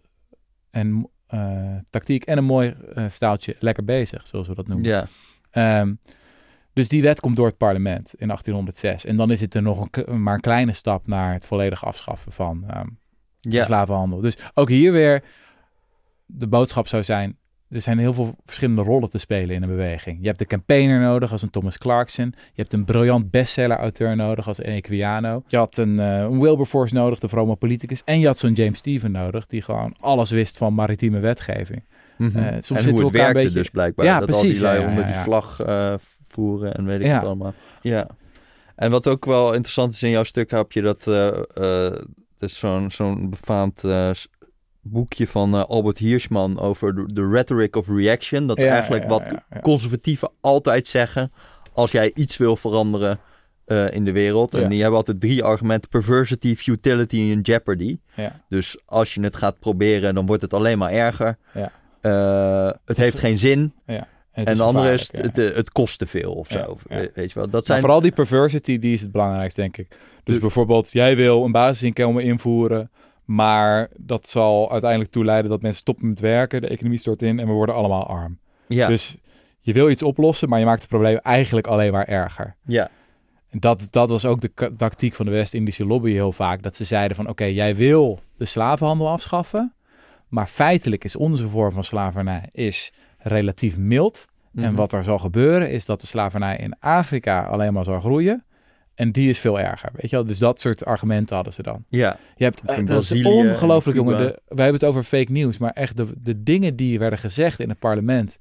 en eh, tactiek en een mooi eh, staaltje lekker bezig, zoals we dat noemen. Ja. Ehm, dus die wet komt door het parlement in 1806. En dan is het er nog een, maar een kleine stap naar het volledig afschaffen van ehm, de slavenhandel. Dus ook hier weer, de boodschap zou zijn, er zijn heel veel verschillende rollen te spelen in een beweging. Je hebt de campaigner nodig als een Thomas Clarkson. Je hebt een briljant bestseller-auteur nodig als Equiano. Je had een, eh, een Wilberforce nodig, de vrome politicus. En je had zo'n James Steven nodig, die gewoon alles wist van maritieme wetgeving. Mhm. Eh, soms en hoe het een werkte beetje- dus blijkbaar. Ja, dat al die lui ja, ja, onder die vlag eh, voeren en weet ik het allemaal. Ja. En wat ook wel interessant is in jouw stuk, heb je dat... dus zo'n zo'n befaamd boekje van eh, Albert Hirschman over de, rhetoric of reaction. Dat is Ja, eigenlijk ja, wat ja, ja. conservatieven altijd zeggen als jij iets wil veranderen eh, in de wereld. En Ja. die hebben altijd drie argumenten: perversity, futility en jeopardy. Ja. Dus als je het gaat proberen, dan wordt het alleen maar erger. Ja. Eh, het heeft geen zin. En is de andere is, het, het kost te veel of Ja, zo. ja. We- Weet je wel, dat Maar zijn... vooral die perversity, die is het belangrijkste, denk ik. Dus bijvoorbeeld, jij wil een basisinkomen invoeren, maar dat zal uiteindelijk toeleiden dat mensen stoppen met werken, de economie stort in en we worden allemaal arm. ja, Dus je wil iets oplossen, maar je maakt het probleem eigenlijk alleen maar erger. ja, En dat, dat was ook de tactiek van de West-Indische lobby heel vaak. Dat ze zeiden van, oké, jij wil de slavenhandel afschaffen, maar feitelijk is onze vorm van slavernij is relatief mild. En Mhm. wat er zal gebeuren is dat de slavernij in Afrika alleen maar zal groeien. En die is veel erger, weet je wel? Dus dat soort argumenten hadden ze dan. ja. Je hebt eh, dat is Brazilië ongelooflijk, jongen. De, wij hebben het over fake news, maar echt de, de dingen die werden gezegd in het parlement...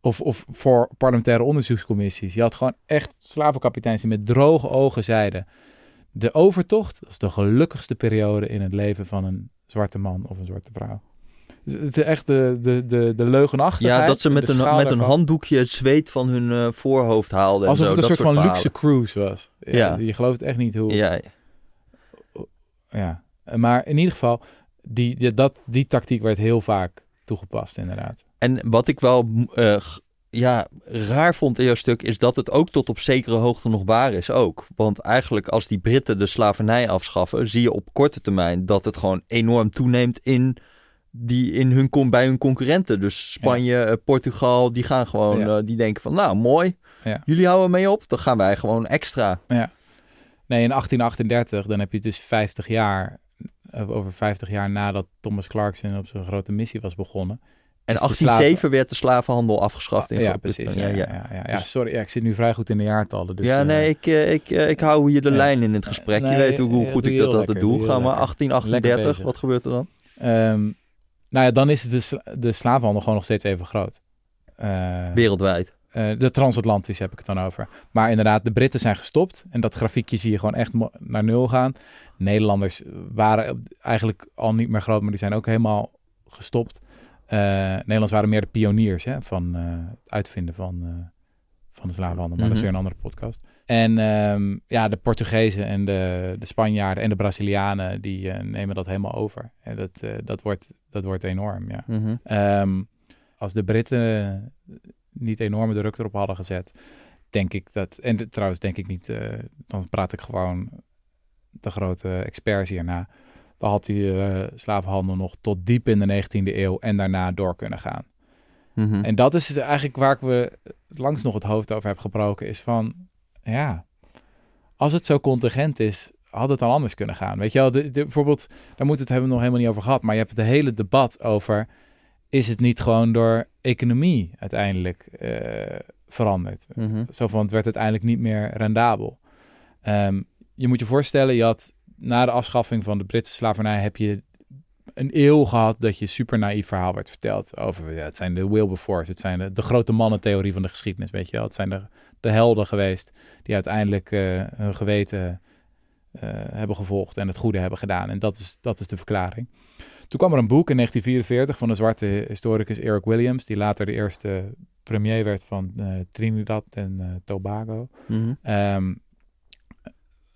Of, of voor parlementaire onderzoekscommissies. Je had gewoon echt slavenkapiteins die met droge ogen zeiden... De overtocht, dat is de gelukkigste periode in het leven van een zwarte man of een zwarte vrouw. Het is echt de, de, de, de leugenachtigheid. ja, dat ze met een, met een handdoekje het zweet van hun eh, voorhoofd haalden. en Alsof zo, het een soort van verhalen. luxe cruise was. Ja, Ja. Je gelooft echt niet hoe... Ja, Ja. Maar in ieder geval, die, die, dat, die tactiek werd heel vaak toegepast inderdaad. En wat ik wel eh, ja, raar vond in jouw stuk, is dat het ook tot op zekere hoogte nog waar is ook. Want eigenlijk als die Britten de slavernij afschaffen, zie je op korte termijn dat het gewoon enorm toeneemt in, die, in hun, con- bij hun concurrenten. Dus Spanje, eh, Portugal, die gaan gewoon, Ja. eh, die denken van nou mooi, Ja. jullie houden mee op, dan gaan wij gewoon extra. Nee, in 1838, dan heb je dus 50 jaar, eh, over 50 jaar nadat Thomas Clarkson op zijn grote missie was begonnen. En Dus de 1807 werd de slavenhandel afgeschaft in ja, precies. Ja, ja, ja, ja, ja. sorry, ja, ik zit nu vrij goed in de jaartallen. Dus, ja, nee, ik, ik, ik hou hier de lijn in het gesprek. Nee, je weet hoe, goed ik dat altijd doe. Gaan we heel lekker. 1838, bezig. wat gebeurt er dan? ehm, nou ja, dan is de, de slavenhandel gewoon nog steeds even groot. Eh, Wereldwijd. Eh, de transatlantisch heb ik het dan over. Maar inderdaad, de Britten zijn gestopt. En dat grafiekje zie je gewoon echt naar nul gaan. Nederlanders waren eigenlijk al niet meer groot, maar die zijn ook helemaal gestopt. Eh Nederlanders waren meer de pioniers hè, van het uitvinden van, van de slavenhandel. Maar dat is Mhm. weer een andere podcast. En ehm, ja, de Portugezen en de, de Spanjaarden en de Brazilianen, die eh, nemen dat helemaal over. En dat, eh, dat, wordt, dat wordt enorm, ja. Mhm. Ehm, als de Britten niet enorme druk erop hadden gezet, denk ik dat. En de- trouwens, denk ik niet. eh, dan praat ik gewoon de grote experts hierna. Dan had die slavenhandel nog tot diep in de 19e eeuw en daarna door kunnen gaan. Mhm. En dat is eigenlijk waar ik we langs nog het hoofd over heb gebroken. Is van ja, als het zo contingent is, had het dan anders kunnen gaan. Weet je wel, de, de, bijvoorbeeld, daar moeten we het hebben nog helemaal niet over gehad. Maar je hebt het hele debat over, is het niet gewoon door economie uiteindelijk eh, veranderd? Mhm. Zo van, het werd uiteindelijk niet meer rendabel. Ehm, je moet je voorstellen, je had na de afschaffing van de Britse slavernij heb je een eeuw gehad dat je super naïef verhaal werd verteld over, ja, het zijn de Wilberforce, het zijn de, de grote mannentheorie van de geschiedenis, weet je wel. Het zijn de, de helden geweest die uiteindelijk eh, hun geweten eh, hebben gevolgd en het goede hebben gedaan. En dat is, dat is de verklaring. Toen kwam er een boek in 1944 van een zwarte historicus Eric Williams, die later de eerste premier werd van eh, Trinidad en Tobago. Mhm. Ehm,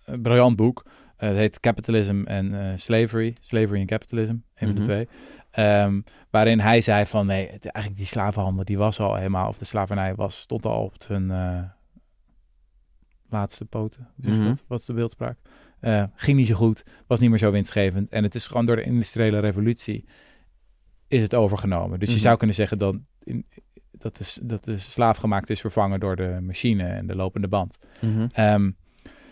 een briljant boek. Het heet Capitalism en Slavery. Slavery en Capitalism, een van Mhm. de twee. Ehm, waarin hij zei van nee, het, eigenlijk die slavenhandel die was al helemaal, of de slavernij was, stond al op zijn laatste poten. Zeg Mhm. dat? Wat is de beeldspraak? Eh, ging niet zo goed, was niet meer zo winstgevend. En het is gewoon door de industriële revolutie is het overgenomen. Dus Mhm. je zou kunnen zeggen dat, in, dat, de, dat de slaaf gemaakt is vervangen door de machine en de lopende band. Mhm. Ehm,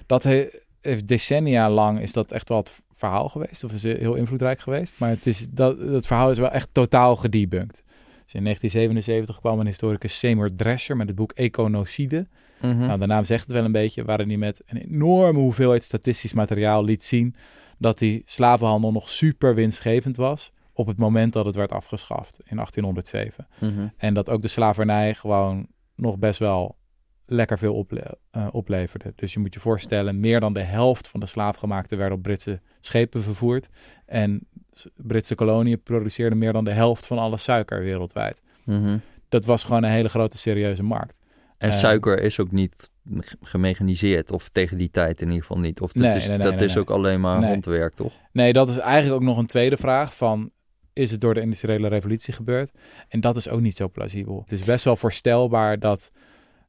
dat he- heeft decennia lang is dat echt wel het verhaal geweest. Of is het heel invloedrijk geweest. Maar het is, dat, dat verhaal is wel echt totaal gedebunked. Dus in 1977 kwam een historicus Seymour Drescher met het boek Econocide. Mhm. Nou, de naam zegt het wel een beetje. Waarin hij met een enorme hoeveelheid statistisch materiaal liet zien... dat die slavenhandel nog super winstgevend was... op het moment dat het werd afgeschaft in 1807. Mhm. En dat ook de slavernij gewoon nog best wel lekker veel ople- eh, opleverde. Dus je moet je voorstellen, meer dan de helft van de slaafgemaakten werden op Britse schepen vervoerd. En Britse koloniën produceerden meer dan de helft van alle suiker wereldwijd. Mhm. Dat was gewoon een hele grote serieuze markt. En Eh, suiker is ook niet ge- gemechaniseerd, of tegen die tijd in ieder geval niet. Of dat Nee, is, nee, dat nee, is ook alleen maar handwerk, toch? Nee, dat is eigenlijk ook nog een tweede vraag van... is het door de industriële revolutie gebeurd? En dat is ook niet zo plausibel. Het is best wel voorstelbaar dat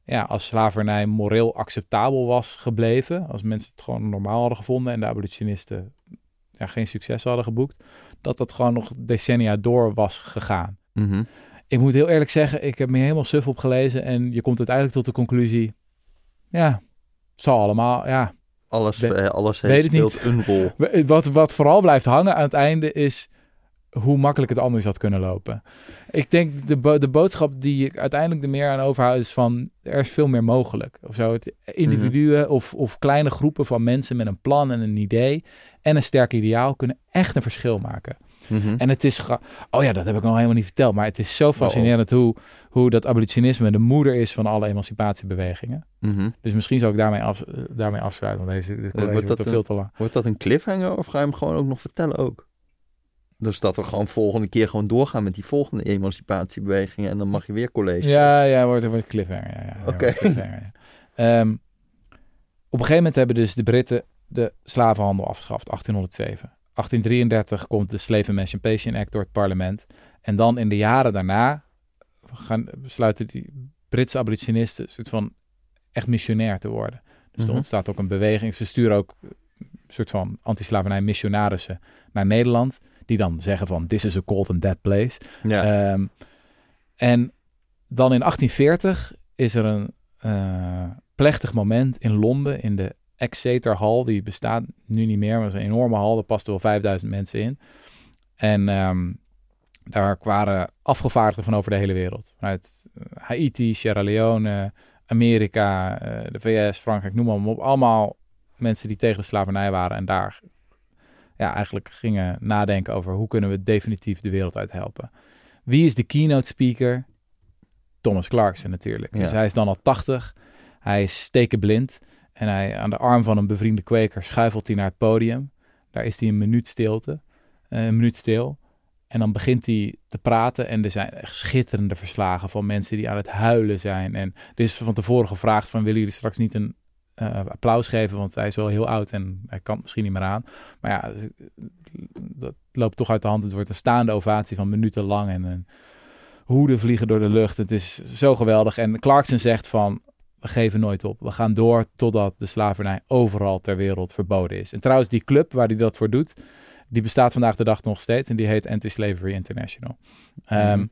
ja, als slavernij moreel acceptabel was gebleven... als mensen het gewoon normaal hadden gevonden... en de abolitionisten ja, geen succes hadden geboekt... dat dat gewoon nog decennia door was gegaan. Mhm. Ik moet heel eerlijk zeggen, ik heb me helemaal suf op gelezen... en je komt uiteindelijk tot de conclusie... ja, het zal allemaal, ja... Alles, eh, alles heeft, speelt een rol. Wat, wat vooral blijft hangen aan het einde is hoe makkelijk het anders had kunnen lopen. Ik denk de, bo- de boodschap die ik uiteindelijk er meer aan overhoud is van er is veel meer mogelijk. Of zo. Het, individuen of, of kleine groepen van mensen met een plan en een idee en een sterk ideaal kunnen echt een verschil maken. Mhm. En het is, oh ja, dat heb ik nog helemaal niet verteld, maar het is zo fascinerend hoe, hoe dat abolitionisme de moeder is van alle emancipatiebewegingen. Mhm. Dus misschien zou ik daarmee, af, eh, daarmee afsluiten, want deze, dit college wordt wordt dat een- veel te lang. Wordt dat een cliffhanger of ga je hem gewoon ook nog vertellen ook? Dus dat we gewoon volgende keer gewoon doorgaan met die volgende emancipatiebewegingen en dan mag je weer college. Ja, ja, wordt een cliffhanger. Ja, ja, Oké. ja. Ehm, op een gegeven moment hebben dus de Britten de slavenhandel afgeschaft, 1807. 1833 komt de Slave Emancipation Act door het parlement. En dan in de jaren daarna gaan, besluiten die Britse abolitionisten een soort van echt missionair te worden. Dus Mhm. er ontstaat ook een beweging. Ze sturen ook een soort van anti-slavernij missionarissen naar Nederland. Die dan zeggen van, this is a cold and dead place. Ja. Ehm, en dan in 1840 is er een eh, plechtig moment in Londen in de Exeter Hall. Die bestaat nu niet meer, maar het is een enorme hal. Daar pasten wel 5000 mensen in. En ehm, daar waren afgevaardigden van over de hele wereld. Vanuit eh, Haiti, Sierra Leone, Amerika, eh, de VS, Frankrijk, noem maar op. Allemaal mensen die tegen de slavernij waren en daar ja, eigenlijk gingen nadenken over hoe kunnen we definitief de wereld uit helpen. Wie is de keynote speaker? Thomas Clarkson natuurlijk. Ja. Dus hij is dan al 80. Hij is stekenblind. En hij aan de arm van een bevriende kweker schuifelt hij naar het podium. Daar is hij een minuut stilte. eh, een minuut stil. En dan begint hij te praten. En er zijn echt schitterende verslagen van mensen die aan het huilen zijn. En er is van tevoren gevraagd van willen jullie straks niet een eh, applaus geven? Want hij is wel heel oud en hij kan misschien niet meer aan. Maar ja, dat loopt toch uit de hand. Het wordt een staande ovatie van minuten lang. En een hoeden vliegen door de lucht. Het is zo geweldig. En Clarkson zegt van, we geven nooit op. We gaan door totdat de slavernij overal ter wereld verboden is. En trouwens, die club waar hij dat voor doet, die bestaat vandaag de dag nog steeds. En die heet Anti-Slavery International. Ehm, Mhm.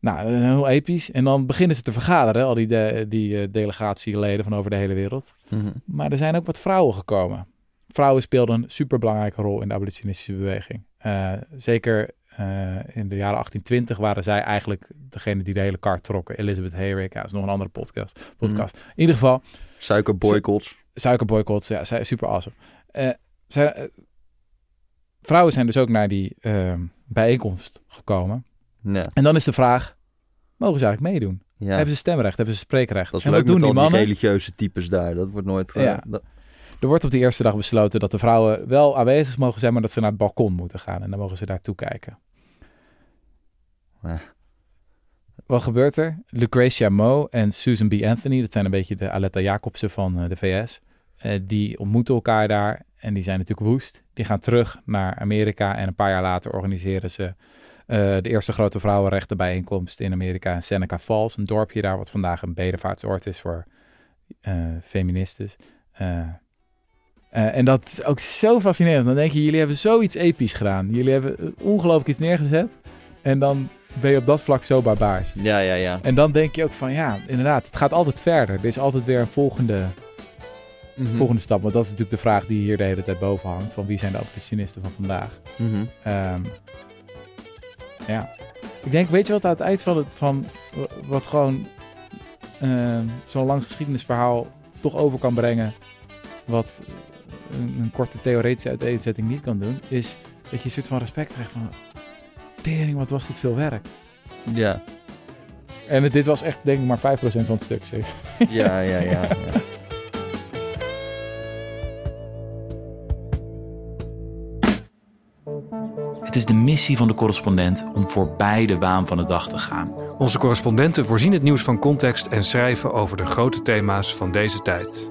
Nou, eh, heel episch. En dan beginnen ze te vergaderen, al die, de, die eh, delegatieleden van over de hele wereld. Mhm. Maar er zijn ook wat vrouwen gekomen. Vrouwen speelden een superbelangrijke rol in de abolitionistische beweging. Eh, zeker in de jaren 1820 waren zij eigenlijk degene die de hele kaart trokken. Elizabeth Hayrick, ja, dat is nog een andere podcast. podcast. In ieder geval, Suikerboycotts. suikerboycotts, ja, zij, super awesome. Eh, zij, eh, vrouwen zijn dus ook naar die eh, bijeenkomst gekomen. Ja. En dan is de vraag, mogen ze eigenlijk meedoen? ja. Hebben ze stemrecht? Hebben ze spreekrecht? Dat is en leuk wat doen met die al die mannen? religieuze types daar. Dat wordt nooit... eh, Ja. dat- Er wordt op de eerste dag besloten dat de vrouwen wel aanwezig mogen zijn, maar dat ze naar het balkon moeten gaan. En dan mogen ze daar toekijken. Ja. Wat gebeurt er? Lucretia Moe en Susan B. Anthony, dat zijn een beetje de Aletta Jacobsen van eh, de VS, eh, die ontmoeten elkaar daar en die zijn natuurlijk woest. Die gaan terug naar Amerika en een paar jaar later organiseren ze eh, de eerste grote vrouwenrechtenbijeenkomst in Amerika in Seneca Falls, een dorpje daar wat vandaag een bedevaartsoord is voor eh feministes. Eh, en dat is ook zo fascinerend. Dan denk je, jullie hebben zoiets episch gedaan. Jullie hebben ongelooflijk iets neergezet. En dan ben je op dat vlak zo barbaars. ja, ja, ja. En dan denk je ook van, ja, inderdaad, het gaat altijd verder. Er is altijd weer een volgende, Mhm. volgende stap. Want dat is natuurlijk de vraag die hier de hele tijd boven hangt. Van wie zijn de abolitionisten van vandaag? Mhm. Ehm, ja. Ik denk, weet je wat aan het eind van het, van wat gewoon ehm, zo'n lang geschiedenisverhaal toch over kan brengen, wat een, een korte theoretische uiteenzetting niet kan doen, is dat je een soort van respect krijgt van, tering, wat was dit veel werk. Ja. En het- dit was echt, denk ik, maar 5% van het stuk. Zeg. Ja, ja, ja. ja. Het is de missie van de correspondent om voorbij de waan van de dag te gaan. Onze correspondenten voorzien het nieuws van context en schrijven over de grote thema's van deze tijd.